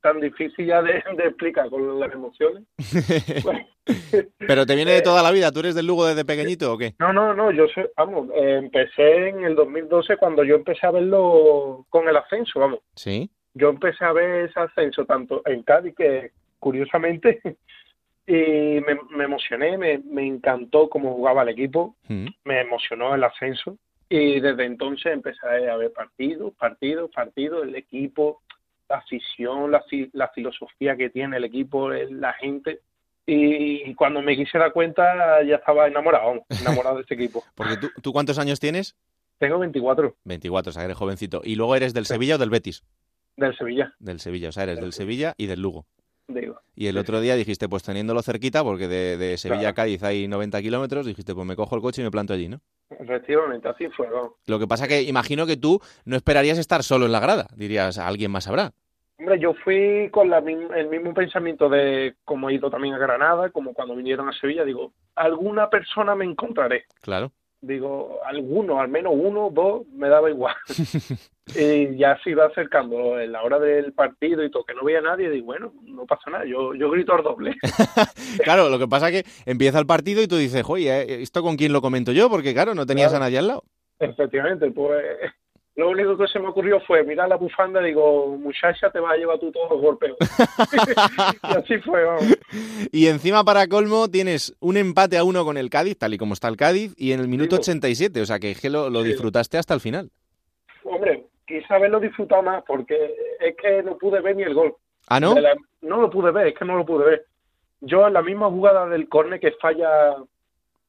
tan difícil ya de, explicar con las emociones. [laughs] ¿Pero te viene de toda la vida? ¿Tú eres del Lugo desde pequeñito o qué? No, no, no, yo sé, vamos, eh, empecé en el 2012 cuando yo empecé a verlo con el ascenso, vamos. Sí. Yo empecé a ver ese ascenso tanto en Cádiz que curiosamente, [laughs] y me, emocioné, me, encantó cómo jugaba el equipo, mm. me emocionó el ascenso y desde entonces empecé a ver partidos, partidos, partidos, el equipo, la afición, la, la filosofía que tiene el equipo, la gente. Y cuando me quise dar cuenta ya estaba enamorado, [laughs] enamorado de este equipo. Porque tú, tú cuántos años tienes? Tengo 24. 24, o sea, eres jovencito. ¿Y luego eres del Sevilla o del Betis? Del Sevilla. Del Sevilla, o sea, eres del Sevilla y del Lugo. Digo. Y el otro día dijiste, pues teniéndolo cerquita, porque de, Sevilla a Cádiz hay 90 kilómetros, dijiste, pues me cojo el coche y me planto allí, ¿no? Efectivamente, así fue. Lo que pasa que imagino que tú no esperarías estar solo en la grada, dirías, alguien más habrá. Hombre, yo fui con el mismo pensamiento de como he ido también a Granada, como cuando vinieron a Sevilla, digo, alguna persona me encontraré. Claro. Digo, alguno, al menos uno, dos, me daba igual. [laughs] y ya se iba acercando en la hora del partido y todo, que no veía a nadie, y digo, bueno, no pasa nada, yo, yo grito al doble. [laughs] claro, lo que pasa es que empieza el partido y tú dices, oye, ¿esto con quién lo comento yo? Porque claro, no tenías a nadie al lado. Efectivamente, pues lo único que se me ocurrió fue mirar la bufanda y digo, muchacha, te vas a llevar tú todos los golpeos. [laughs] y así fue, vamos. Y encima, para colmo, tienes un empate a uno con el Cádiz, tal y como está el Cádiz, y en el minuto 87, o sea que, que lo, lo disfrutaste hasta el final. Hombre, quise haberlo disfrutado más, porque es que no pude ver ni el gol. ¿Ah, no? No lo pude ver, es que no lo pude ver. Yo en la misma jugada del córner que falla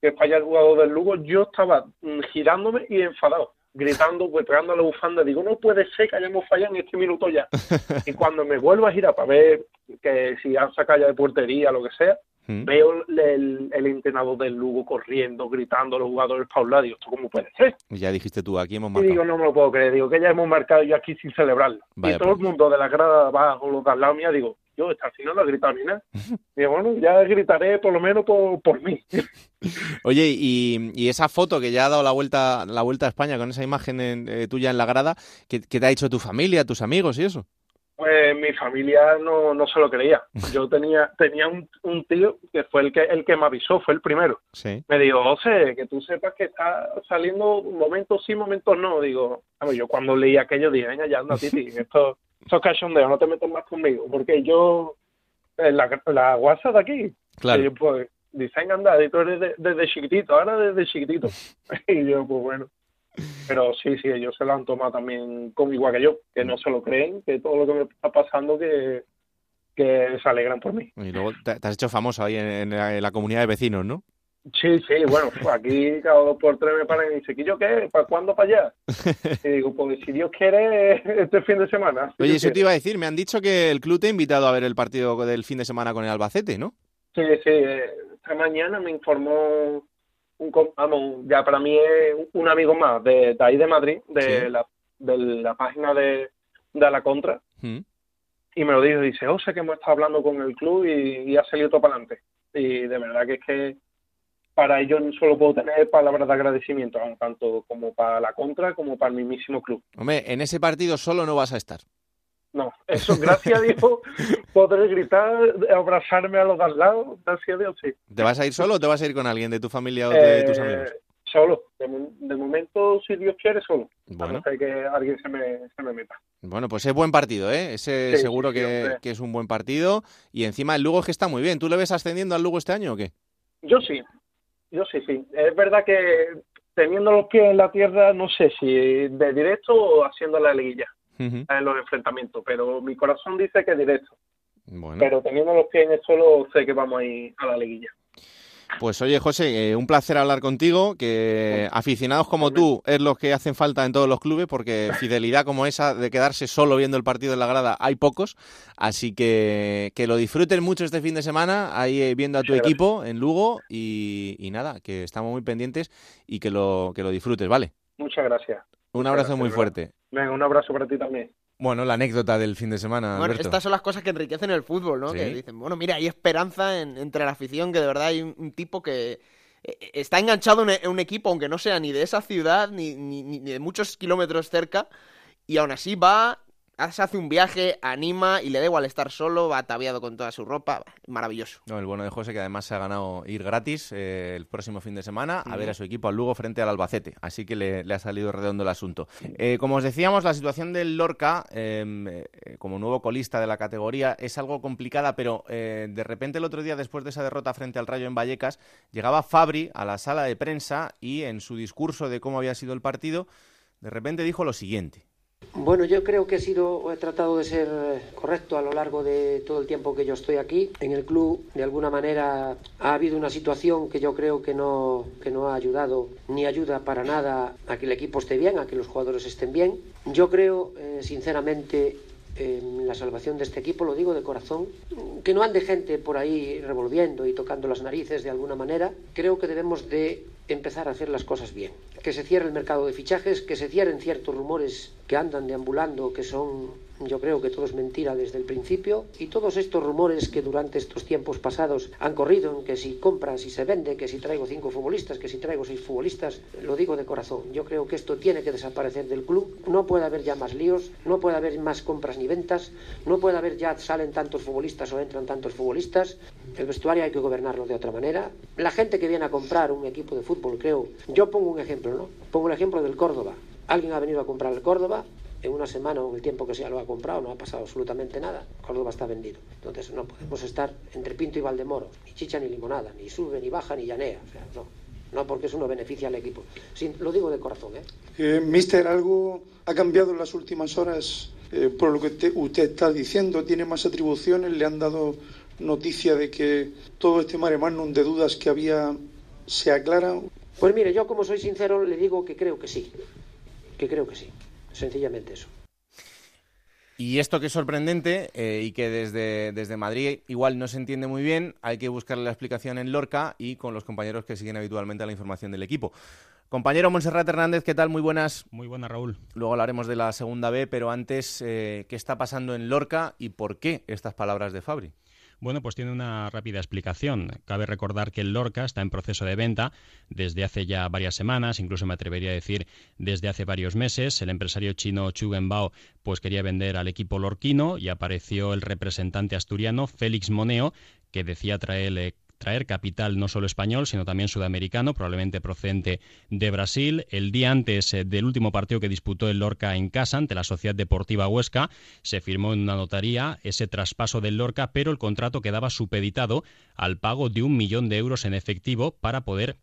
que falla el jugador del Lugo, yo estaba mm, girándome y enfadado gritando, pues pegando la bufanda, digo, no puede ser que hayamos fallado en este minuto ya. [laughs] y cuando me vuelvo a girar para ver que si han sacado ya de portería, lo que sea, ¿Mm? veo el, el, entrenador del Lugo corriendo, gritando a los jugadores para ¿esto cómo puede ser? Ya dijiste tú, aquí hemos marcado. Y digo, no me lo puedo creer, digo que ya hemos marcado yo aquí sin celebrarlo. y todo el mundo de la grada abajo, los de al lado mía, digo, yo esta final no he gritado ni nada. Y bueno, ya gritaré por lo menos por, por mí. [laughs] Oye, y, y, esa foto que ya ha dado la vuelta, la vuelta a España con esa imagen eh, tuya en la grada, ¿qué, te ha dicho tu familia, tus amigos y eso? Pues mi familia no, no se lo creía. Yo [laughs] tenía tenía un, un, tío que fue el que el que me avisó, fue el primero. Sí. Me dijo, José, que tú sepas que está saliendo momentos sí, momentos no. Digo, yo cuando leí aquello dije, venga, ya anda, Titi, [laughs] esto esos cachondeos, no te metas más conmigo, porque yo, la, la WhatsApp de aquí, claro. pues, dicen anda, tú eres desde chiquitito, ahora desde chiquitito. [laughs] y yo, pues bueno. Pero sí, sí, ellos se lo han tomado también como igual que yo, que no se lo creen, que todo lo que me está pasando, que, que se alegran por mí. Y luego te, has hecho famoso ahí en, la, comunidad de vecinos, ¿no? Sí, sí, bueno, aquí cada dos por tres me paran y dicen, ¿y yo qué? ¿Para cuándo para allá? [laughs] Y digo, pues si Dios quiere, este fin de semana. Oye, eso te iba a decir, me han dicho que el club te ha invitado a ver el partido del fin de semana con el Albacete, ¿no? Sí, sí, esta mañana me informó un, vamos, ya para mí es un amigo más de, ahí de Madrid, de, la, de la página de, de la contra, mm. y me lo dijo, dice, o sea que hemos estado hablando con el club y, y ha salido todo para adelante. Y de verdad que es que para ello solo puedo tener palabras de agradecimiento, tanto como para la contra como para el mismísimo club. Hombre, en ese partido solo no vas a estar. No, eso, gracias a Dios, [laughs] podré gritar, abrazarme a los de al lado, gracias a Dios, sí. ¿Te vas a ir solo o te vas a ir con alguien de tu familia o de tus amigos? Eh, solo, de, momento, si Dios quiere, solo. Bueno. A no que alguien se me, se me meta. Bueno, pues es buen partido, ¿eh? Ese seguro que, que, es un buen partido. Y encima el Lugo es que está muy bien. ¿Tú le ves ascendiendo al Lugo este año o qué? Yo sí, yo sí, sí. Es verdad que teniendo los pies en la tierra, no sé si de directo o haciendo la liguilla en los enfrentamientos, pero mi corazón dice que directo. Pero teniendo los pies en el suelo, sé que vamos a ir a la liguilla. Pues oye, José, eh, un placer hablar contigo, que aficionados como tú es los que hacen falta en todos los clubes, porque [laughs] fidelidad como esa de quedarse solo viendo el partido en la grada hay pocos, así que que lo disfruten mucho este fin de semana, ahí eh, viendo a tu equipo en Lugo y, nada, que estamos muy pendientes y que lo, que lo disfrutes, ¿vale? Muchas gracias. Un abrazo muy fuerte. Venga, un abrazo para ti también. Bueno, la anécdota del fin de semana. Bueno, estas son las cosas que enriquecen el fútbol, ¿no? Que dicen, bueno, mira, hay esperanza entre la afición, que de verdad hay un, tipo que eh, está enganchado en un equipo, aunque no sea ni de esa ciudad, ni, ni de muchos kilómetros cerca, y aún así va se hace un viaje, anima y le da igual estar solo, va ataviado con toda su ropa, maravilloso. No, el bueno de José que además se ha ganado ir gratis eh, el próximo fin de semana a ver a su equipo al Lugo frente al Albacete, así que le, ha salido redondo el asunto. Eh, como os decíamos, la situación del Lorca em, eh, como nuevo colista de la categoría es algo complicada, pero de repente el otro día después de esa derrota frente al Rayo en Vallecas, llegaba Fabri a la sala de prensa y en su discurso de cómo había sido el partido, de repente dijo lo siguiente. Bueno, yo creo que he sido, he tratado de ser correcto a lo largo de todo el tiempo que yo estoy aquí. En el club, de alguna manera, ha habido una situación que yo creo que no, que no ha ayudado ni ayuda para nada a que el equipo esté bien, a que los jugadores estén bien. Yo creo, eh, sinceramente, en la salvación de este equipo, lo digo de corazón, que no ande gente por ahí revolviendo y tocando las narices de alguna manera. Creo que debemos de empezar a hacer las cosas bien. Que se cierre el mercado de fichajes, que se cierren ciertos rumores que andan deambulando, que son yo creo que todo es mentira desde el principio y todos estos rumores que durante estos tiempos pasados han corrido en que si compras si se vende, que si traigo cinco futbolistas, que si traigo seis futbolistas, lo digo de corazón. Yo creo que esto tiene que desaparecer del club. No puede haber ya más líos, no puede haber más compras ni ventas, no puede haber ya salen tantos futbolistas o entran tantos futbolistas. El vestuario hay que gobernarlo de otra manera. La gente que viene a comprar un equipo de fútbol, creo, yo pongo un ejemplo, Pongo el ejemplo del Córdoba. Alguien ha venido a comprar el Córdoba, en una semana o en el tiempo que sea lo ha comprado, no ha pasado absolutamente nada, Córdoba está vendido. Entonces no podemos estar entre Pinto y Valdemoro, ni chicha ni limonada, ni sube, ni baja, ni llanea. O sea, no, no porque eso no beneficia al equipo. lo digo de corazón. ¿eh? eh mister, algo ha cambiado en las últimas horas eh, por lo que usted está diciendo. ¿Tiene más atribuciones? ¿Le han dado noticia de que todo este mare magnum de dudas que había se aclara? Pues mire, yo como soy sincero le digo que creo que sí, que creo que sí. Sencillamente eso. Y esto que es sorprendente eh, y que desde, desde Madrid igual no se entiende muy bien, hay que buscarle la explicación en Lorca y con los compañeros que siguen habitualmente la información del equipo. Compañero Monserrat Hernández, ¿qué tal? Muy buenas. Muy buenas, Raúl. Luego hablaremos de la segunda B, pero antes, eh, ¿qué está pasando en Lorca y por qué estas palabras de Fabri? Bueno, pues tiene una rápida explicación. Cabe recordar que el Lorca está en proceso de venta desde hace ya varias semanas, incluso me atrevería a decir desde hace varios meses. El empresario chino Chu Wenbao pues quería vender al equipo lorquino y apareció el representante asturiano Félix Moneo que decía traerle traer capital no solo español, sino también sudamericano, probablemente procedente de Brasil. El día antes eh, del último partido que disputó el Lorca en casa ante la Sociedad Deportiva Huesca, se firmó en una notaría ese traspaso del Lorca, pero el contrato quedaba supeditado al pago de un millón de euros en efectivo para poder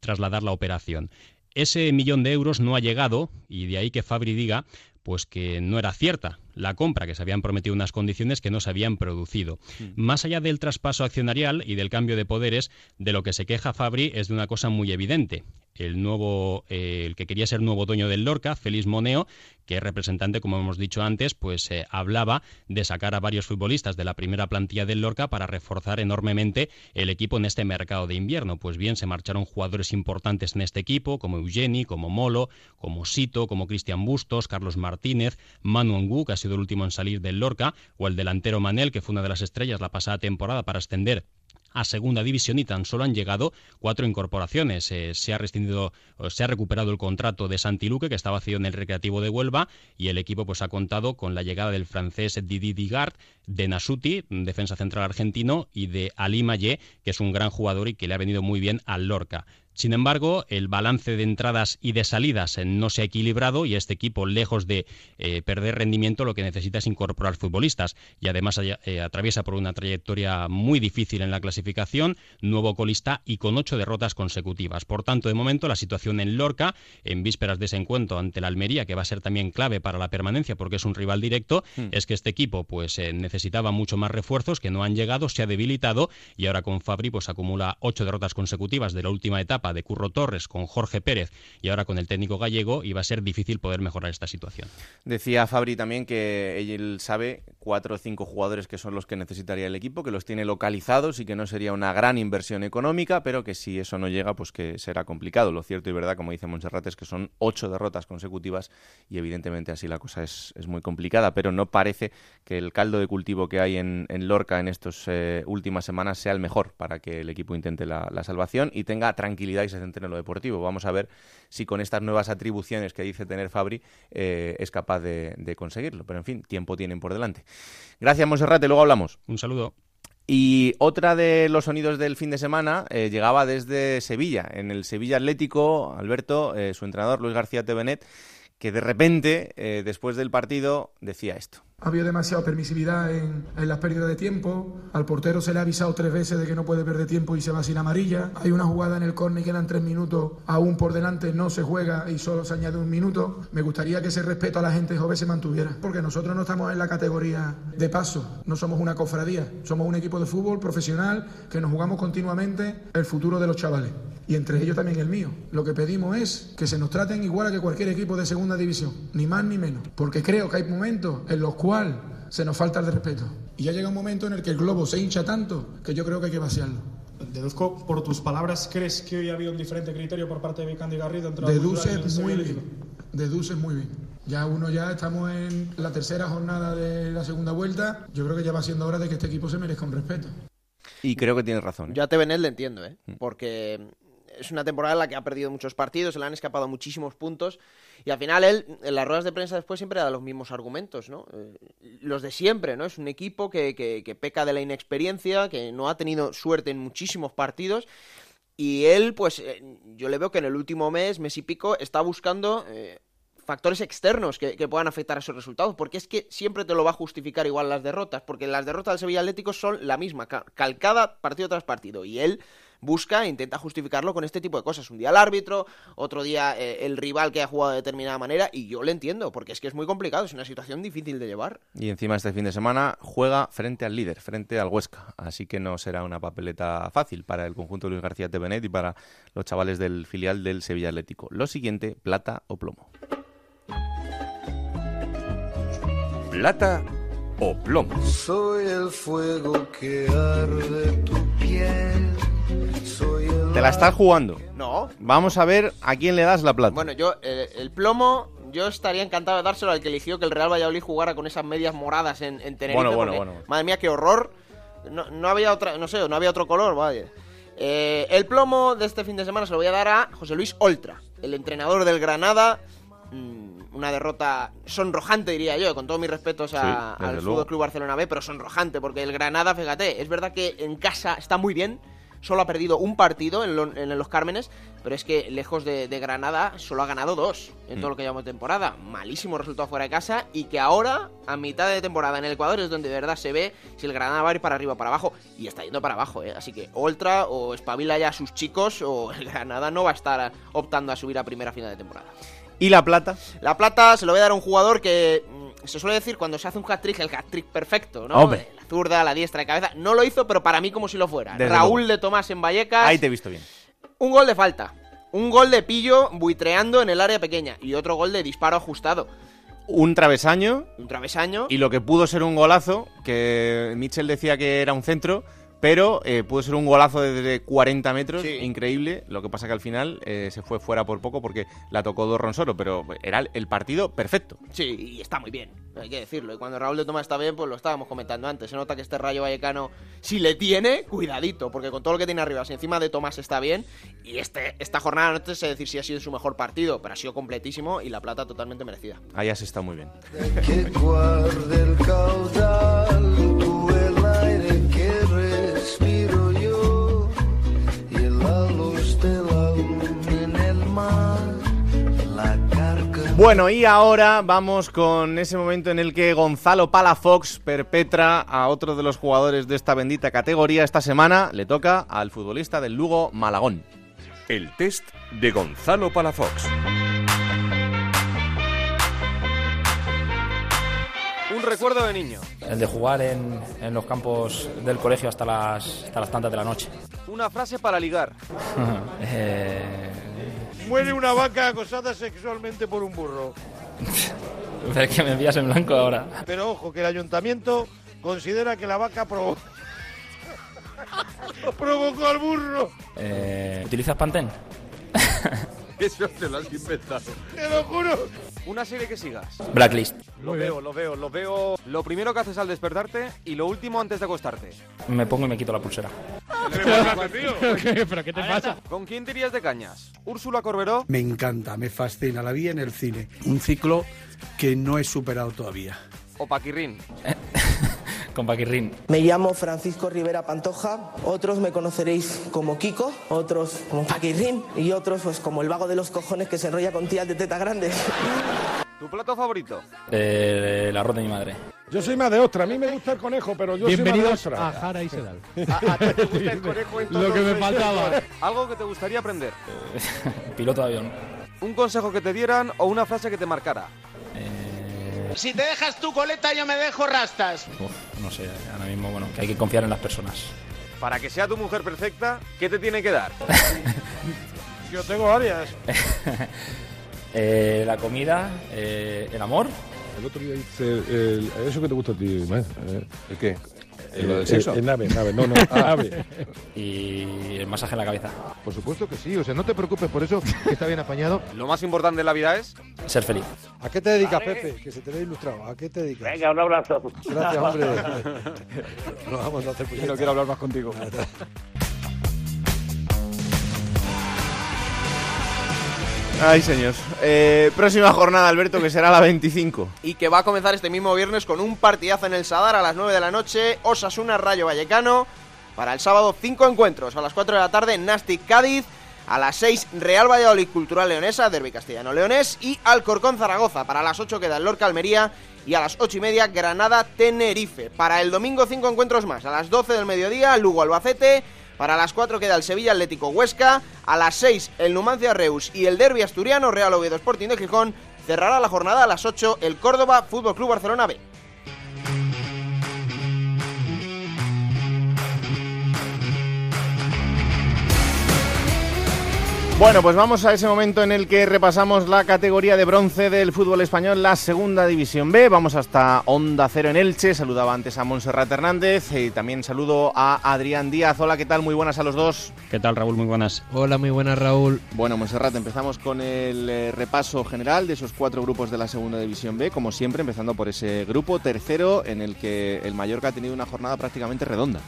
trasladar la operación. Ese millón de euros no ha llegado y de ahí que Fabri diga pues que no era cierta la compra, que se habían prometido unas condiciones que no se habían producido. Mm. Más allá del traspaso accionarial y del cambio de poderes, de lo que se queja Fabri es de una cosa muy evidente. El nuevo, eh, el que quería ser nuevo dueño del Lorca, Félix Moneo, que es representante, como hemos dicho antes, pues eh, hablaba de sacar a varios futbolistas de la primera plantilla del Lorca para reforzar enormemente el equipo en este mercado de invierno. Pues bien, se marcharon jugadores importantes en este equipo, como Eugeni, como Molo, como Sito, como Cristian Bustos, Carlos Martínez, Manu Ngu, que ha sido el último en salir del Lorca, o el delantero Manel, que fue una de las estrellas la pasada temporada para ascender a segunda división y tan solo han llegado cuatro incorporaciones. Eh, se ha rescindido, se ha recuperado el contrato de Santi Luque, que estaba vacío en el Recreativo de Huelva, y el equipo pues ha contado con la llegada del francés Didi Digard, de Nasuti, defensa central argentino, y de Ali Maye, que es un gran jugador y que le ha venido muy bien al Lorca. Sin embargo, el balance de entradas y de salidas eh, no se ha equilibrado y este equipo, lejos de eh, perder rendimiento, lo que necesita es incorporar futbolistas y además eh, atraviesa por una trayectoria muy difícil en la clasificación, nuevo colista y con ocho derrotas consecutivas. Por tanto, de momento, la situación en Lorca, en vísperas de ese encuentro ante la Almería, que va a ser también clave para la permanencia porque es un rival directo, hmm. es que este equipo pues necesitaba mucho más refuerzos que no han llegado, se ha debilitado y ahora con Fabri pues acumula ocho derrotas consecutivas de la última etapa de Curro Torres con Jorge Pérez y ahora con el técnico gallego, iba a ser difícil poder mejorar esta situación. Decía Fabri también que él sabe cuatro o cinco jugadores que son los que necesitaría el equipo, que los tiene localizados y que no sería una gran inversión económica, pero que si eso no llega, pues que será complicado. Lo cierto y verdad, como dice Montserrat, es que son ocho derrotas consecutivas y evidentemente así la cosa es, muy complicada, pero no parece que el caldo de cultivo que hay en, Lorca en estas eh, últimas semanas sea el mejor para que el equipo intente la salvación y tenga tranquilidad y se centre en lo deportivo. Vamos a ver si con estas nuevas atribuciones que dice tener Fabri eh, es capaz de, conseguirlo. Pero en fin, tiempo tienen por delante. Gracias, Monserrate. Luego hablamos. Un saludo. Y otra de los sonidos del fin de semana eh, llegaba desde Sevilla. En el Sevilla Atlético, Alberto, eh, su entrenador Luis García Tevenet, que de repente, después del partido, decía esto. Ha habido demasiada permisividad en, las pérdidas de tiempo. Al portero se le ha avisado tres veces de que no puede perder tiempo y se va sin amarilla. Hay una jugada en el córner y quedan tres minutos. Aún por delante no se juega y solo se añade un minuto. Me gustaría que ese respeto a la gente joven se mantuviera. Porque nosotros no estamos en la categoría de paso. No somos una cofradía. Somos un equipo de fútbol profesional que nos jugamos continuamente el futuro de los chavales. Y entre ellos también el mío. Lo que pedimos es que se nos traten igual a que cualquier equipo de segunda división. Ni más ni menos. Porque creo que hay momentos en los cuales se nos falta el respeto. Y ya llega un momento en el que el globo se hincha tanto que yo creo que hay que vaciarlo. Deduzco por tus palabras, ¿crees que hoy ha habido un diferente criterio por parte de Vicandi Garrido entre Deduces muy bien. Deduces muy bien. Ya uno ya estamos en la tercera jornada de la segunda vuelta. Yo creo que ya va siendo hora de que este equipo se merezca un respeto. Y creo que tienes razón. Yo a Tevenet le entiendo, ¿eh? Mm. Porque es una temporada en la que ha perdido muchos partidos, se le han escapado muchísimos puntos y al final él, en las ruedas de prensa después siempre da los mismos argumentos, ¿no? Eh, los de siempre, ¿no? Es un equipo que, que, peca de la inexperiencia, que no ha tenido suerte en muchísimos partidos y él, pues eh, yo le veo que en el último mes, mes y pico, está buscando... Eh, factores externos que, que, puedan afectar a esos resultados, porque es que siempre te lo va a justificar igual las derrotas, porque las derrotas del Sevilla Atlético son la misma, calcada partido tras partido, y él busca e intenta justificarlo con este tipo de cosas. Un día el árbitro, otro día eh, el rival que ha jugado de determinada manera, y yo le entiendo, porque es que es muy complicado, es una situación difícil de llevar. Y encima este fin de semana juega frente al líder, frente al Huesca, así que no será una papeleta fácil para el conjunto de Luis García Tevenet y para los chavales del filial del Sevilla Atlético. Lo siguiente, plata o plomo. Plata o plomo. Soy el fuego que arde tu piel te la estás jugando. No. Vamos a ver a quién le das la plata. Bueno, yo, eh, el plomo, yo estaría encantado de dárselo al que eligió que el Real Valladolid jugara con esas medias moradas en, en Tenerife. Bueno, bueno, bueno. Madre mía, qué horror. No, había otra, no sé, no había otro color, vaya. Eh, el plomo de este fin de semana se lo voy a dar a José Luis Oltra, el entrenador del Granada. Mm, una derrota sonrojante, diría yo, con todos mis respetos al Fútbol Club Barcelona B, pero sonrojante, porque el Granada, fíjate, es verdad que en casa está muy bien, solo ha perdido un partido en, los Cármenes, pero es que lejos de, Granada solo ha ganado dos en todo mm. lo que llevamos de temporada. Malísimo resultado fuera de casa y que ahora, a mitad de temporada en el Ecuador, es donde de verdad se ve si el Granada va a ir para arriba o para abajo. Y está yendo para abajo, ¿eh? Así que Ultra o espabila ya a sus chicos o [laughs] el Granada no va a estar optando a subir a primera final de temporada. ¿Y la plata? La plata se lo voy a dar a un jugador que se suele decir cuando se hace un hat-trick, el hat-trick perfecto, ¿no? Hombre zurda, la diestra de cabeza. No lo hizo, pero para mí como si lo fuera. Raúl de Tomás en Vallecas. Ahí te he visto bien. Un gol de falta. Un gol de pillo buitreando en el área pequeña. Y otro gol de disparo ajustado. Un travesaño. Un travesaño. Y lo que pudo ser un golazo, que Mitchell decía que era un centro, pero eh, pudo ser un golazo desde 40 metros, increíble. Lo que pasa que al final eh, se fue fuera por poco porque la tocó dos Ronsoro, pero era el partido perfecto. Sí, y está muy bien, hay que decirlo. Y cuando Raúl de Tomás está bien, pues lo estábamos comentando antes. Se nota que este Rayo Vallecano, si le tiene, cuidadito, porque con todo lo que tiene arriba, si encima de Tomás está bien, y este esta jornada no te sé decir si ha sido su mejor partido, pero ha sido completísimo y la plata totalmente merecida. Ahí has estado muy bien. Bueno, y ahora vamos con ese momento en el que Gonzalo Palafox perpetra a otro de los jugadores de esta bendita categoría. Esta semana le toca al futbolista del Lugo Malagón. El test de Gonzalo Palafox. Un recuerdo de niño. El de jugar en, los campos del colegio hasta las, hasta las tantas de la noche. Una frase para ligar. [laughs] eh, muere una vaca acosada sexualmente por un burro. [laughs] Pero es que me envías en blanco ahora. Pero ojo, que el ayuntamiento considera que la vaca [laughs] provocó al burro. Eh, ¿Utilizas Pantén? Eso te lo has inventado. Te lo juro. Una serie que sigas. Blacklist. Lo veo, lo veo, lo veo. Lo primero que haces al despertarte y lo último antes de acostarte. Me pongo y me quito la pulsera. [laughs] ¿Pero qué te pasa? ¿Con quién te irías de cañas? ¿Úrsula Corberó? Me encanta, me fascina. La vi en el cine. Un ciclo que no he superado todavía. ¿O Paquirrín? [laughs] con Paquirrín. Me llamo Francisco Rivera Pantoja, otros me conoceréis como Kiko, otros como Paquirrín y otros pues como el vago de los cojones que se enrolla con tías de teta grandes. ¿Tu plato favorito? Eh, el arroz de mi madre. Yo soy más de ostra, a mí me gusta el conejo, pero yo Bienvenidos soy más de a Jara y Sedal. [laughs] ¿A, te gusta el conejo Lo que me faltaba. ¿Algo que te gustaría aprender? [laughs] Piloto de avión. ¿Un consejo que te dieran o una frase que te marcara? Si te dejas tu coleta, yo me dejo rastas. no sé, ahora mismo, bueno, que hay que confiar en las personas. Para que sea tu mujer perfecta, ¿qué te tiene que dar? [laughs] yo tengo varias. [laughs] Eh, la comida, eh, el amor. El otro día dice, eso que te gusta a ti, ¿El qué? ¿En lo del sexo? En ave, en ave, no, no, [laughs] ave. Y el masaje en la cabeza. Por supuesto que sí, o sea, no te preocupes por eso, que está bien apañado. [laughs] Lo más importante de la vida es Ser feliz. ¿A qué te dedicas, Pepe? Que se te ve ilustrado. ¿A qué te dedicas? Venga, un abrazo. Gracias, hombre. [laughs] no vamos a hacer No quiero hablar más contigo. Ay, señor. Eh, próxima jornada, Alberto, que será la 25. Y que va a comenzar este mismo viernes con un partidazo en el Sadar a las 9 de la noche. Osasuna Rayo Vallecano. Para el sábado, cinco encuentros. A las 4 de la tarde, Nastic Cádiz. A las 6, Real Valladolid Cultural Leonesa, Derby Castellano Leonés. Y Alcorcón Zaragoza. Para las 8 queda el Lorca Almería. Y a las 8 y media, Granada Tenerife. Para el domingo, cinco encuentros más. A las 12 del mediodía, Lugo Albacete. Para las 4 queda el Sevilla Atlético Huesca. A las 6 el Numancia Reus y el Derby Asturiano Real Oviedo Sporting de Gijón. Cerrará la jornada a las 8 el Córdoba Fútbol Club Barcelona B. Bueno, pues vamos a ese momento en el que repasamos la categoría de bronce del fútbol español, la segunda división B. Vamos hasta Onda Cero en Elche. Saludaba antes a Montserrat Hernández y también saludo a Adrián Díaz. Hola, ¿qué tal? Muy buenas a los dos. ¿Qué tal, Raúl? Muy buenas. Hola, muy buenas, Raúl. Bueno, Montserrat, empezamos con el eh, repaso general de esos cuatro grupos de la segunda división B, como siempre, empezando por ese grupo tercero en el que el Mallorca ha tenido una jornada prácticamente redonda.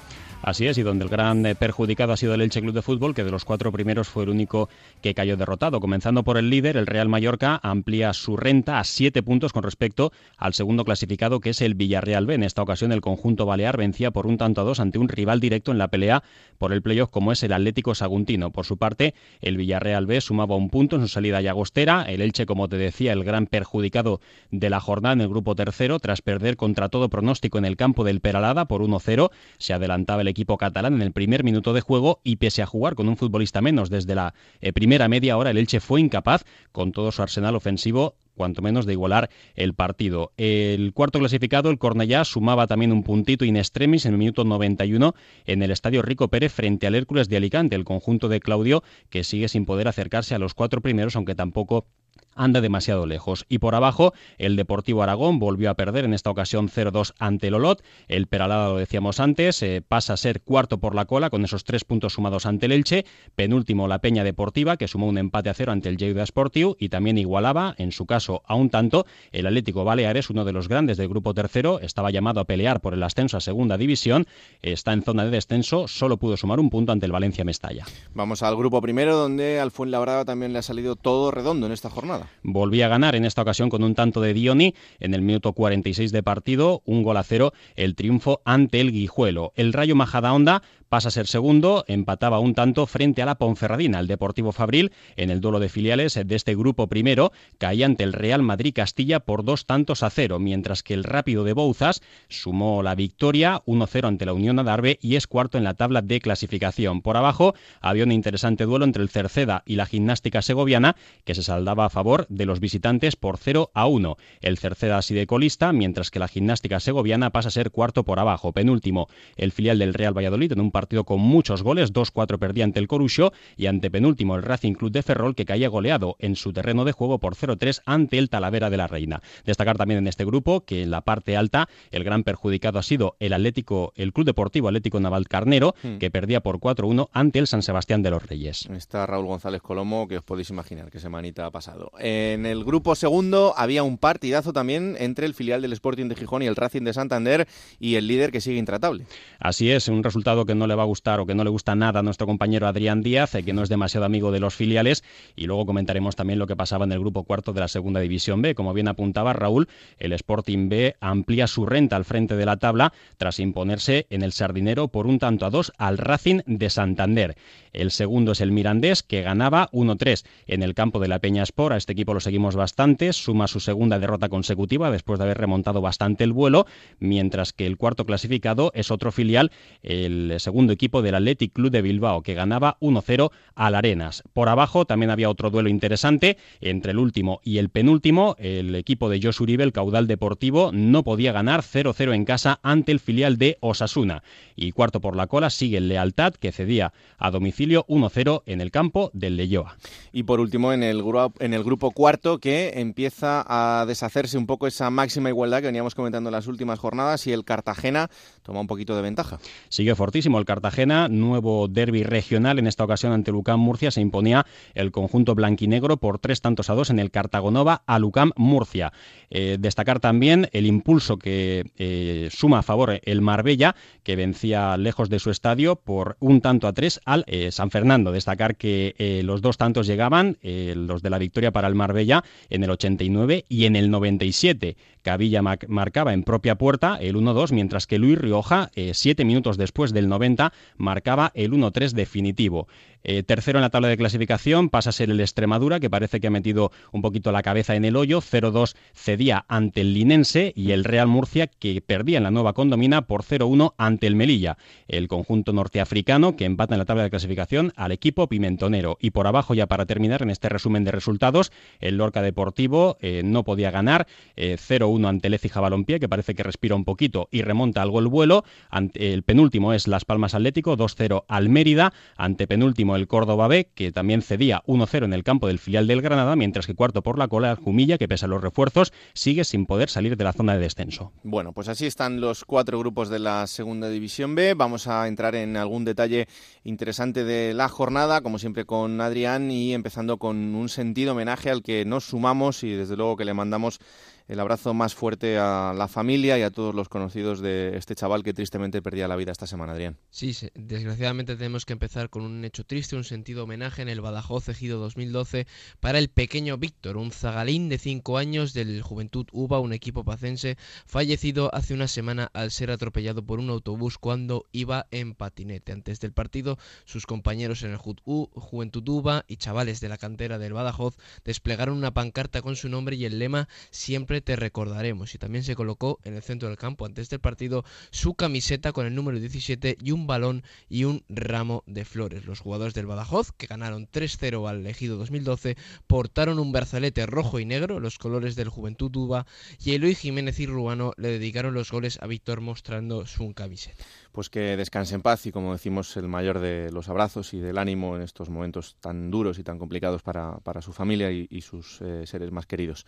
Así es, y donde el gran eh, perjudicado ha sido el Elche Club de Fútbol, que de los cuatro primeros fue el único que cayó derrotado. Comenzando por el líder, el Real Mallorca amplía su renta a siete puntos con respecto al segundo clasificado, que es el Villarreal B. En esta ocasión, el conjunto balear vencía por un tanto a dos ante un rival directo en la pelea por el playoff, como es el Atlético Saguntino. Por su parte, el Villarreal B sumaba un punto en su salida Llagostera. El Elche, como te decía, el gran perjudicado de la jornada en el grupo tercero, tras perder contra todo pronóstico en el campo del Peralada por 1-0, se adelantaba el equipo catalán en el primer minuto de juego y pese a jugar con un futbolista menos desde la eh, primera media hora, el Elche fue incapaz con todo su arsenal ofensivo cuanto menos de igualar el partido. El cuarto clasificado, el Cornellá, sumaba también un puntito in extremis en el minuto 91 en el Estadio Rico Pérez frente al Hércules de Alicante, el conjunto de Claudio, que sigue sin poder acercarse a los cuatro primeros, aunque tampoco anda demasiado lejos. Y por abajo, el Deportivo Aragón volvió a perder en esta ocasión 0-2 ante el Olot. El Peralada, lo decíamos antes, eh, pasa a ser cuarto por la cola con esos tres puntos sumados ante el Elche. Penúltimo, la Peña Deportiva, que sumó un empate a cero ante el Lleida Sportiu y también igualaba, en su caso, a un tanto, el Atlético Baleares, uno de los grandes del grupo tercero, estaba llamado a pelear por el ascenso a segunda división, está en zona de descenso, solo pudo sumar un punto ante el Valencia Mestalla. Vamos al grupo primero, donde al Fuenlabrada también le ha salido todo redondo en esta jornada. Volvía a ganar en esta ocasión con un tanto de Dioni en el minuto 46 de partido, un gol a cero, el triunfo ante el Guijuelo. El Rayo Majadahonda pasa a ser segundo, empataba un tanto frente a la Ponferradina. El Deportivo Fabril, en el duelo de filiales de este grupo primero, caía ante el Real Madrid Castilla por dos tantos a cero, mientras que el Rápido de Bouzas sumó la victoria 1-0 ante la Unión Adarve y es cuarto en la tabla de clasificación. Por abajo había un interesante duelo entre el Cerceda y la Gimnástica Segoviana, que se saldaba a favor de los visitantes por 0 a 1. El Cerceda sigue colista, mientras que la Gimnástica Segoviana pasa a ser cuarto por abajo. Penúltimo, el filial del Real Valladolid en un con muchos goles, 2-4 perdía ante el Corucho y ante penúltimo el Racing Club de Ferrol que caía goleado en su terreno de juego por 0-3 ante el Talavera de la Reina. Destacar también en este grupo que en la parte alta el gran perjudicado ha sido el Atlético, el Club Deportivo Atlético Naval Carnero, Hmm. que perdía por 4-1 ante el San Sebastián de los Reyes. Está Raúl González Colomo, que os podéis imaginar que semanita ha pasado. En el grupo segundo había un partidazo también entre el filial del Sporting de Gijón y el Racing de Santander y el líder que sigue intratable. Así es, un resultado que no le va a gustar o que no le gusta nada a nuestro compañero Adrián Díaz, eh, que no es demasiado amigo de los filiales, y luego comentaremos también lo que pasaba en el grupo cuarto de la segunda división B. Como bien apuntaba Raúl, el Sporting B amplía su renta al frente de la tabla tras imponerse en el Sardinero por un tanto a dos al Racing de Santander. El segundo es el Mirandés, que ganaba 1-3 en el campo de la Peña Sport. A este equipo lo seguimos bastante, suma su segunda derrota consecutiva después de haber remontado bastante el vuelo, mientras que el cuarto clasificado es otro filial, el segundo segundo equipo del Athletic Club de Bilbao, que ganaba 1-0 al Arenas. Por abajo también había otro duelo interesante entre el último y el penúltimo. El equipo de Jos Uribe, el caudal deportivo, no podía ganar 0-0 en casa ante el filial de Osasuna. Y cuarto por la cola sigue el Lealtad, que cedía a domicilio 1-0 en el campo del Leyoa. Y por último, en el, grupo, en el grupo cuarto, que empieza a deshacerse un poco esa máxima igualdad que veníamos comentando en las últimas jornadas y el Cartagena toma un poquito de ventaja. Sigue fortísimo Cartagena, nuevo derby regional, en esta ocasión ante Lucam Murcia se imponía el conjunto blanquinegro por tres tantos a dos en el Cartagonova a Lucam Murcia. Eh, destacar también el impulso que eh, suma a favor el Marbella, que vencía lejos de su estadio por un tanto a tres al eh, San Fernando. Destacar que los dos tantos llegaban, los de la victoria para el Marbella, en el 89 y en el 97. Cavilla marcaba en propia puerta el 1-2, mientras que Luis Rioja, siete minutos después del 90, marcaba el 1-3 definitivo. Eh, tercero en la tabla de clasificación pasa a ser el Extremadura, que parece que ha metido un poquito la cabeza en el hoyo. 0-2 cedía ante el Linense y el Real Murcia, que perdía en la nueva condomina por 0-1 ante el Melilla. El conjunto norteafricano que empata en la tabla de clasificación al equipo pimentonero. Y por abajo, ya para terminar en este resumen de resultados, el Lorca Deportivo eh, no podía ganar. 0-1 eh, ante el Ecija Balompié, que parece que respira un poquito y remonta algo el vuelo. el penúltimo es Las Palmas Atlético, 2-0 al Mérida. Ante penúltimo el Córdoba B, que también cedía 1-0 en el campo del filial del Granada, mientras que cuarto por la cola el Jumilla, que pese a los refuerzos, sigue sin poder salir de la zona de descenso. Bueno, pues así están los cuatro grupos de la Segunda División B. Vamos a entrar en algún detalle interesante de la jornada, como siempre con Adrián, y empezando con un sentido homenaje al que nos sumamos y desde luego que le mandamos el abrazo más fuerte a la familia y a todos los conocidos de este chaval que tristemente perdía la vida esta semana, Adrián. Sí, desgraciadamente tenemos que empezar con un hecho triste, un sentido homenaje en el Badajoz Ejido 2012 para el pequeño Víctor, un zagalín de 5 años del Juventud UBA, un equipo pacense, fallecido hace una semana al ser atropellado por un autobús cuando iba en patinete. Antes del partido, sus compañeros en el Juventud UBA y chavales de la cantera del Badajoz desplegaron una pancarta con su nombre y el lema siempre te recordaremos. Y también se colocó en el centro del campo antes del partido su camiseta con el número 17 y un balón y un ramo de flores. Los jugadores del Badajoz, que ganaron 3-0 al elegido 2012, portaron un berzalete rojo y negro, los colores del Juventud Uva, y Eloy Jiménez y Ruano le dedicaron los goles a Víctor mostrando su camiseta pues que descanse en paz y como decimos el mayor de los abrazos y del ánimo en estos momentos tan duros y tan complicados para, su familia y, sus eh, seres más queridos.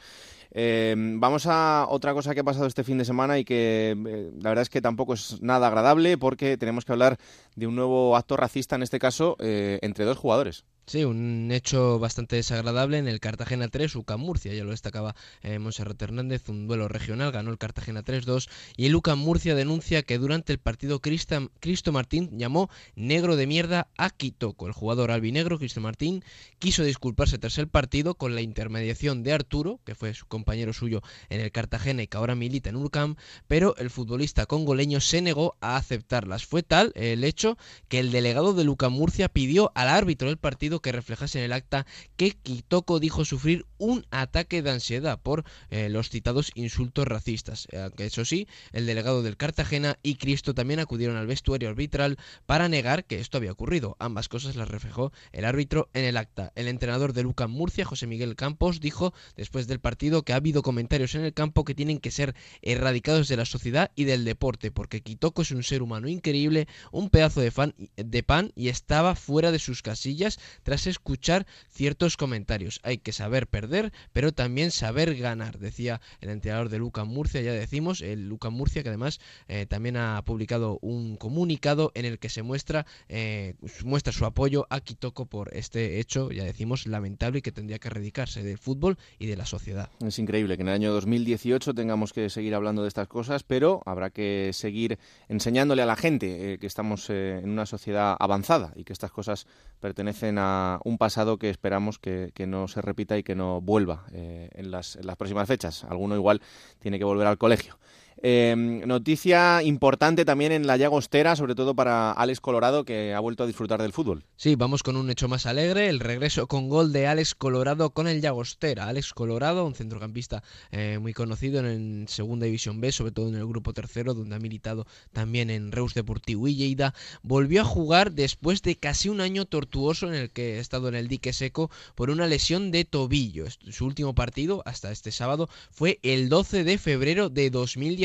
Eh, vamos a otra cosa que ha pasado este fin de semana y que eh, la verdad es que tampoco es nada agradable porque tenemos que hablar de un nuevo acto racista, en este caso, entre dos jugadores. Sí, un hecho bastante desagradable en el Cartagena 3, UCAM Murcia, ya lo destacaba eh, Monserrat Hernández, un duelo regional, ganó el Cartagena 3-2 y el UCAM Murcia denuncia que durante el partido Cristo Martín llamó negro de mierda a Quitoco. El jugador albinegro, Cristo Martín, quiso disculparse tras el partido con la intermediación de Arturo, que fue su compañero suyo en el Cartagena y que ahora milita en UCAM, pero el futbolista congoleño se negó a aceptarlas. Fue tal el hecho que el delegado de UCAM Murcia pidió al árbitro del partido que reflejase en el acta que Kitoko dijo sufrir un ataque de ansiedad por eh, los citados insultos racistas. Eh, eso sí, el delegado del Cartagena y Cristo también acudieron al vestuario arbitral para negar que esto había ocurrido. Ambas cosas las reflejó el árbitro en el acta. El entrenador de Lucan Murcia, José Miguel Campos, dijo después del partido que ha habido comentarios en el campo que tienen que ser erradicados de la sociedad y del deporte, porque Kitoko es un ser humano increíble, un pedazo de, de pan y estaba fuera de sus casillas tras escuchar ciertos comentarios. Hay que saber perder, pero también saber ganar, decía el entrenador de Luca Murcia, ya decimos, el Luca Murcia que además eh, también ha publicado un comunicado en el que se muestra, eh, muestra su apoyo a Kitoko por este hecho, ya decimos, lamentable y que tendría que erradicarse del fútbol y de la sociedad. Es increíble que en el año 2018 tengamos que seguir hablando de estas cosas, pero habrá que seguir enseñándole a la gente eh, que estamos en una sociedad avanzada y que estas cosas pertenecen a un pasado que esperamos que, no se repita y que no vuelva eh, en, las, próximas fechas. Alguno igual tiene que volver al colegio. Em, noticia importante también en la Llagostera, sobre todo para Alex Colorado, que ha vuelto a disfrutar del fútbol. Sí, vamos con un hecho más alegre, el regreso con gol de Alex Colorado con el Llagostera. Alex Colorado, un centrocampista eh, muy conocido en, Segunda División B, sobre todo en el grupo tercero, donde ha militado también en Reus Deportivo y Lleida, volvió a jugar después de casi un año tortuoso en el que ha estado en el dique seco por una lesión de tobillo. Su último partido, hasta este sábado, fue el 12 de febrero de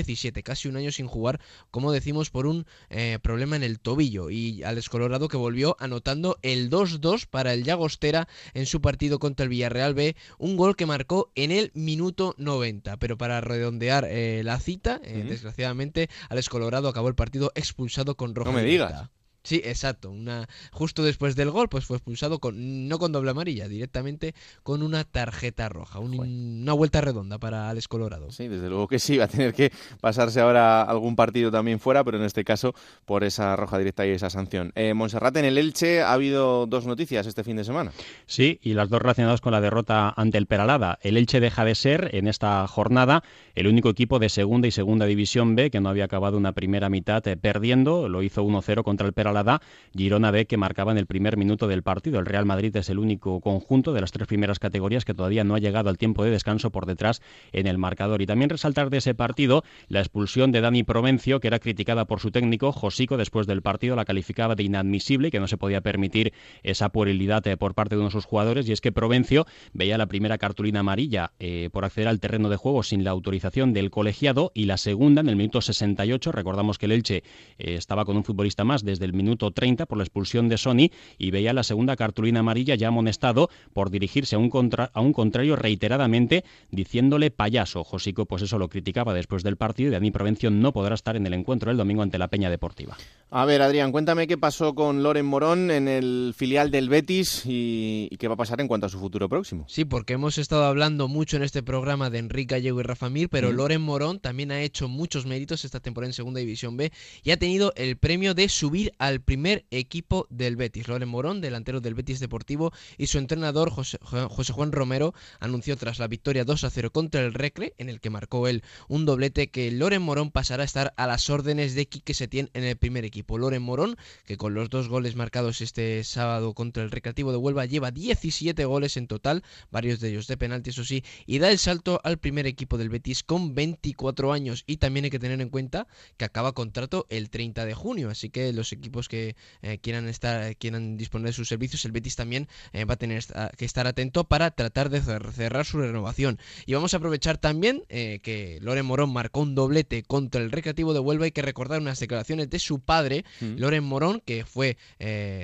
2017 casi un año sin jugar, como decimos, por un eh, problema en el tobillo. Y Alex Colorado que volvió anotando el 2-2 para el Llagostera en su partido contra el Villarreal B, un gol que marcó en el minuto 90. Pero para redondear eh, la cita, eh, desgraciadamente, Alex Colorado acabó el partido expulsado con roja. No me digas. Sí, exacto. Una, justo después del gol, pues fue expulsado con, no con doble amarilla, directamente con una tarjeta roja. una vuelta redonda para Alex Colorado. Sí, desde luego que sí, va a tener que pasarse ahora algún partido también fuera, pero en este caso por esa roja directa y esa sanción. Eh, Monserrat, en el Elche ha habido dos noticias este fin de semana. Sí, y las dos relacionadas con la derrota ante el Peralada. El Elche deja de ser, en esta jornada, el único equipo de segunda y segunda división B que no había acabado una primera mitad eh, perdiendo. Lo hizo 1-0 contra el Peralada Girona B que marcaba en el primer minuto del partido. El Real Madrid es el único conjunto de las tres primeras categorías que todavía no ha llegado al tiempo de descanso por detrás en el marcador. Y también resaltar de ese partido la expulsión de Dani Provencio, que era criticada por su técnico, Josico, después del partido la calificaba de inadmisible y que no se podía permitir esa puerilidad eh, por parte de uno de sus jugadores. Y es que Provencio veía la primera cartulina amarilla eh, por acceder al terreno de juego sin la autorización del colegiado y la segunda en el minuto 68. Recordamos que el Elche eh, estaba con un futbolista más desde el minuto 30 por la expulsión de Sony y veía la segunda cartulina amarilla ya amonestado por dirigirse a un, contra, a un contrario reiteradamente diciéndole payaso. Josico pues eso lo criticaba después del partido y Dani Provención no podrá estar en el encuentro el domingo ante la Peña Deportiva. A ver, Adrián, cuéntame qué pasó con Loren Morón en el filial del Betis y, qué va a pasar en cuanto a su futuro próximo. Sí, porque hemos estado hablando mucho en este programa de Enrique Gallego y Rafa Mir, pero Loren Morón también ha hecho muchos méritos esta temporada en Segunda División B y ha tenido el premio de subir al primer equipo del Betis. Loren Morón, delantero del Betis Deportivo, y su entrenador José, Juan Romero anunció tras la victoria 2 a 0 contra el Recre, en el que marcó él un doblete, que Loren Morón pasará a estar a las órdenes de Quique Setién en el primer equipo. Loren Morón, que con los dos goles marcados este sábado contra el Recreativo de Huelva, lleva 17 goles en total, varios de ellos de penalti, eso sí, y da el salto al primer equipo del Betis con 24 años. Y también hay que tener en cuenta que acaba contrato el 30 de junio, así que los equipos que eh, quieran estar quieran disponer de sus servicios, el Betis también eh, va a tener que estar atento para tratar de cerrar su renovación. Y vamos a aprovechar también eh, que Loren Morón marcó un doblete contra el Recreativo de Huelva. Hay que recordar unas declaraciones de su padre, mm. Loren Morón, que fue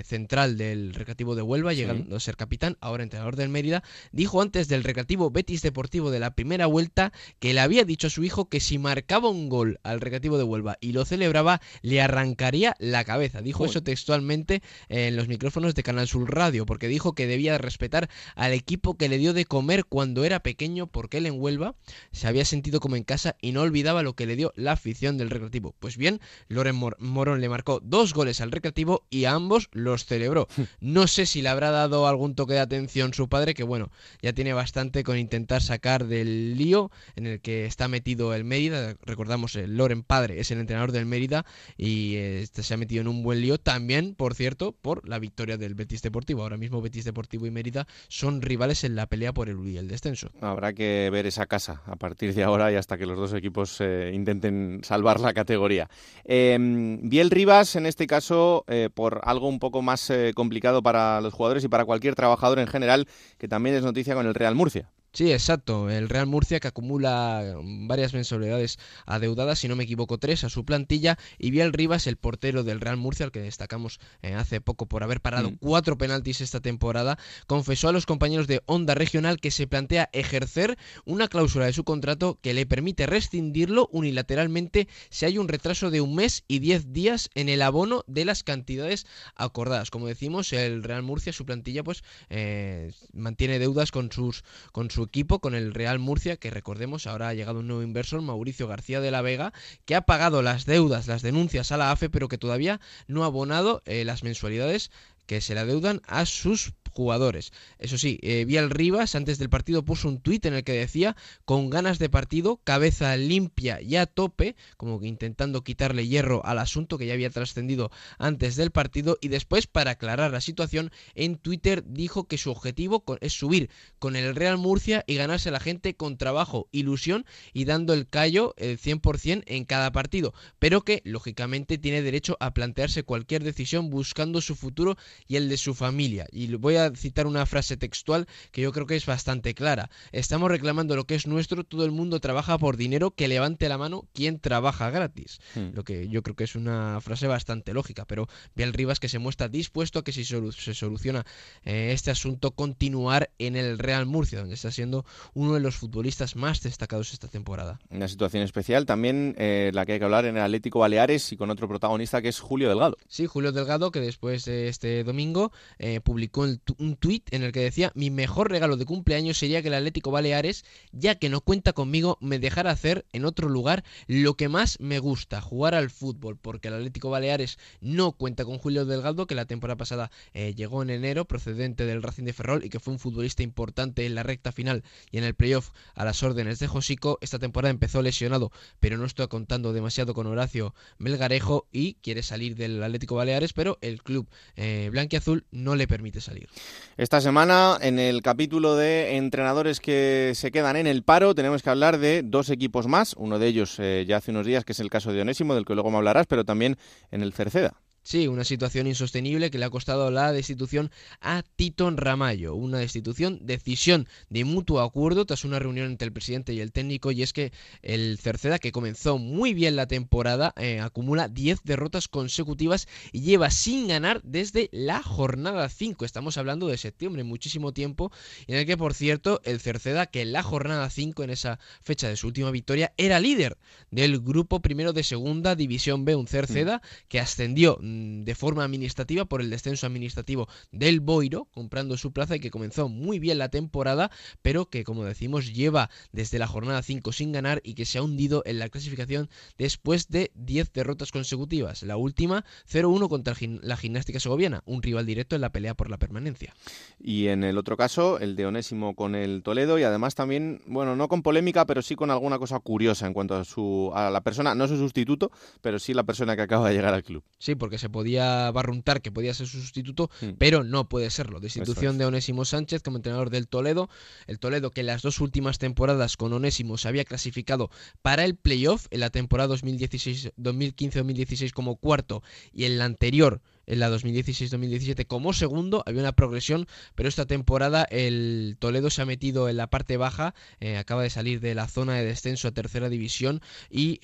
central del Recreativo de Huelva, llegando a ser capitán, ahora entrenador del Mérida, dijo antes del Recreativo Betis Deportivo de la primera vuelta que le había dicho a su hijo que si marcaba un gol al Recreativo de Huelva y lo celebraba, le arrancaría la cabeza. Dijo eso textualmente en los micrófonos de Canal Sur Radio, porque dijo que debía respetar al equipo que le dio de comer cuando era pequeño, porque él en Huelva se había sentido como en casa y no olvidaba lo que le dio la afición del Recreativo. Pues bien, Loren Morón le marcó dos goles al Recreativo y a ambos los celebró. [laughs] No sé si le habrá dado algún toque de atención su padre, que bueno, ya tiene bastante con intentar sacar del lío en el que está metido el Mérida. Recordamos, el Loren padre es el entrenador del Mérida y este se ha metido en un buen lío también, por cierto, por la victoria del Betis Deportivo. Ahora mismo Betis Deportivo y Mérida son rivales en la pelea por el el descenso. Habrá que ver esa casa a partir de ahora y hasta que los dos equipos eh, intenten salvar la categoría. Eh, Biel Rivas, en este caso, eh, por algo un poco más eh, complicado para los jugadores y para cualquier trabajador en general, que también es noticia con el Real Murcia. Sí, exacto. El Real Murcia que acumula varias mensualidades adeudadas, si no me equivoco, tres a su plantilla. Y Biel Rivas, el portero del Real Murcia, al que destacamos eh, hace poco por haber parado mm. cuatro penaltis esta temporada, confesó a los compañeros de Onda Regional que se plantea ejercer una cláusula de su contrato que le permite rescindirlo unilateralmente si hay un retraso de un mes y diez días en el abono de las cantidades acordadas. Como decimos, el Real Murcia, su plantilla, pues eh, mantiene deudas con sus con su equipo, con el Real Murcia, que recordemos, ahora ha llegado un nuevo inversor, Mauricio García de la Vega, que ha pagado las deudas, las denuncias a la AFE, pero que todavía no ha abonado eh, las mensualidades que se le adeudan a sus jugadores. Eso sí, eh, Vial Rivas antes del partido puso un tuit en el que decía, con ganas de partido, cabeza limpia y a tope, como intentando quitarle hierro al asunto que ya había trascendido antes del partido, y después, para aclarar la situación, en Twitter dijo que su objetivo es subir con el Real Murcia y ganarse a la gente con trabajo, ilusión y dando el callo el 100% en cada partido, pero que lógicamente tiene derecho a plantearse cualquier decisión buscando su futuro y el de su familia. Y voy a citar una frase textual que yo creo que es bastante clara. Estamos reclamando lo que es nuestro, todo el mundo trabaja por dinero, que levante la mano quien trabaja gratis. Hmm. Lo que yo creo que es una frase bastante lógica, pero Biel Rivas que se muestra dispuesto a que si se soluciona eh, este asunto, continuar en el Real Murcia, donde está siendo uno de los futbolistas más destacados esta temporada. Una situación especial también eh, la que hay que hablar en el Atlético Baleares y con otro protagonista que es Julio Delgado. Sí, Julio Delgado que después de este domingo eh, publicó un tuit en el que decía mi mejor regalo de cumpleaños sería que el Atlético Baleares, ya que no cuenta conmigo, me dejara hacer en otro lugar lo que más me gusta, jugar al fútbol, porque el Atlético Baleares no cuenta con Julio Delgado, que la temporada pasada eh, llegó en enero, procedente del Racing de Ferrol y que fue un futbolista importante en la recta final y en el playoff a las órdenes de Josico. Esta temporada empezó lesionado, pero no estoy contando demasiado con Horacio Melgarejo y quiere salir del Atlético Baleares, pero el club eh, blanquiazul no le permite salir. Esta semana, en el capítulo de entrenadores que se quedan en el paro, tenemos que hablar de dos equipos más. Uno de ellos eh, ya hace unos días, que es el caso de Onésimo, del que luego me hablarás, pero también en el Cerceda. Sí, una situación insostenible que le ha costado la destitución a Titon Ramallo. Una destitución, decisión de mutuo acuerdo tras una reunión entre el presidente y el técnico. Y es que el Cerceda, que comenzó muy bien la temporada, eh, acumula 10 derrotas consecutivas y lleva sin ganar desde la jornada 5. Estamos hablando de septiembre, muchísimo tiempo. En el que, por cierto, el Cerceda, que en la jornada 5, en esa fecha de su última victoria, era líder del grupo primero de segunda división B. Un Cerceda mm. que ascendió de forma administrativa por el descenso administrativo del Boiro, comprando su plaza y que comenzó muy bien la temporada, pero que como decimos lleva desde la jornada 5 sin ganar y que se ha hundido en la clasificación después de 10 derrotas consecutivas. La última 0-1 contra la gimnástica segoviana, un rival directo en la pelea por la permanencia. Y en el otro caso, el de Onésimo con el Toledo y además también, bueno, no con polémica, pero sí con alguna cosa curiosa en cuanto a su a la persona, no su sustituto, pero sí la persona que acaba de llegar al club. Sí, porque se se podía barruntar que podía ser su sustituto, mm. pero no puede serlo. Destitución de Onésimo Sánchez como entrenador del Toledo. El Toledo que en las dos últimas temporadas con Onésimo se había clasificado para el playoff en la temporada 2015-2016 como cuarto y en la anterior en la 2016-2017 como segundo, había una progresión, pero esta temporada el Toledo se ha metido en la parte baja, eh, acaba de salir de la zona de descenso a tercera división y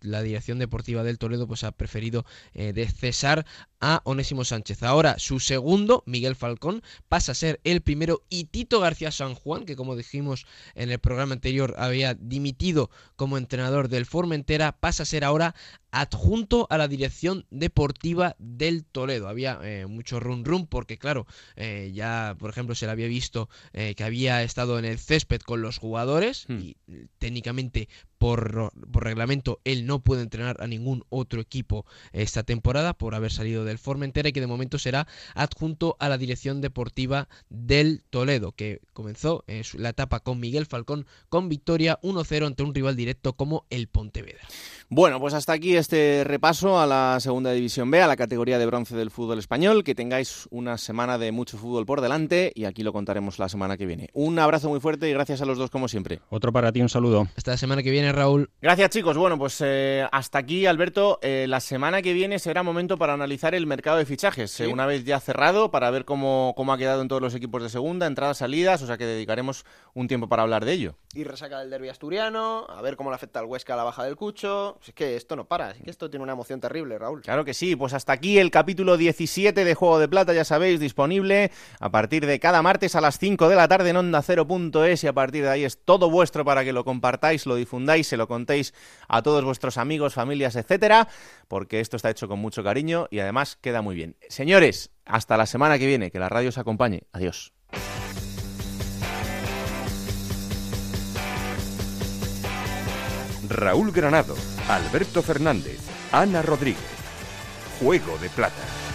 la dirección deportiva del Toledo pues ha preferido eh, de cesar a Onésimo Sánchez. Ahora su segundo, Miguel Falcón, pasa a ser el primero y Tito García San Juan, que como dijimos en el programa anterior había dimitido como entrenador del Formentera, pasa a ser ahora adjunto a la dirección deportiva del Toledo. Había eh, mucho run run porque claro, eh, ya por ejemplo se le había visto eh, que había estado en el césped con los jugadores hmm. y técnicamente por, por, reglamento él no puede entrenar a ningún otro equipo esta temporada por haber salido del Formentera y que de momento será adjunto a la dirección deportiva del Toledo que comenzó la etapa con Miguel Falcón con victoria 1-0 ante un rival directo como el Pontevedra. Bueno, pues hasta aquí este repaso a la segunda división B, a la categoría de bronce del fútbol español. Que tengáis una semana de mucho fútbol por delante y aquí lo contaremos la semana que viene. Un abrazo muy fuerte y gracias a los dos como siempre. Otro para ti, un saludo. Hasta la semana que viene, Raúl. Gracias chicos. Bueno, pues eh, hasta aquí, Alberto. Eh, la semana que viene será momento para analizar el mercado de fichajes. Eh, una vez ya cerrado, para ver cómo, cómo ha quedado en todos los equipos de segunda, entradas, salidas, o sea que dedicaremos un tiempo para hablar de ello. Y resaca del derbi asturiano, a ver cómo le afecta al Huesca a la baja del Cucho es que esto no para, es que esto tiene una emoción terrible, Raúl. Claro que sí, pues hasta aquí el capítulo 17 de Juego de Plata, ya sabéis, disponible a partir de cada martes a las 5 de la tarde en onda 0.es y a partir de ahí es todo vuestro para que lo compartáis, lo difundáis, se lo contéis a todos vuestros amigos, familias, etcétera, porque esto está hecho con mucho cariño y además queda muy bien. Señores, hasta la semana que viene, que la radio os acompañe. Adiós. Raúl Granado, Alberto Fernández, Ana Rodríguez. Juego de Plata.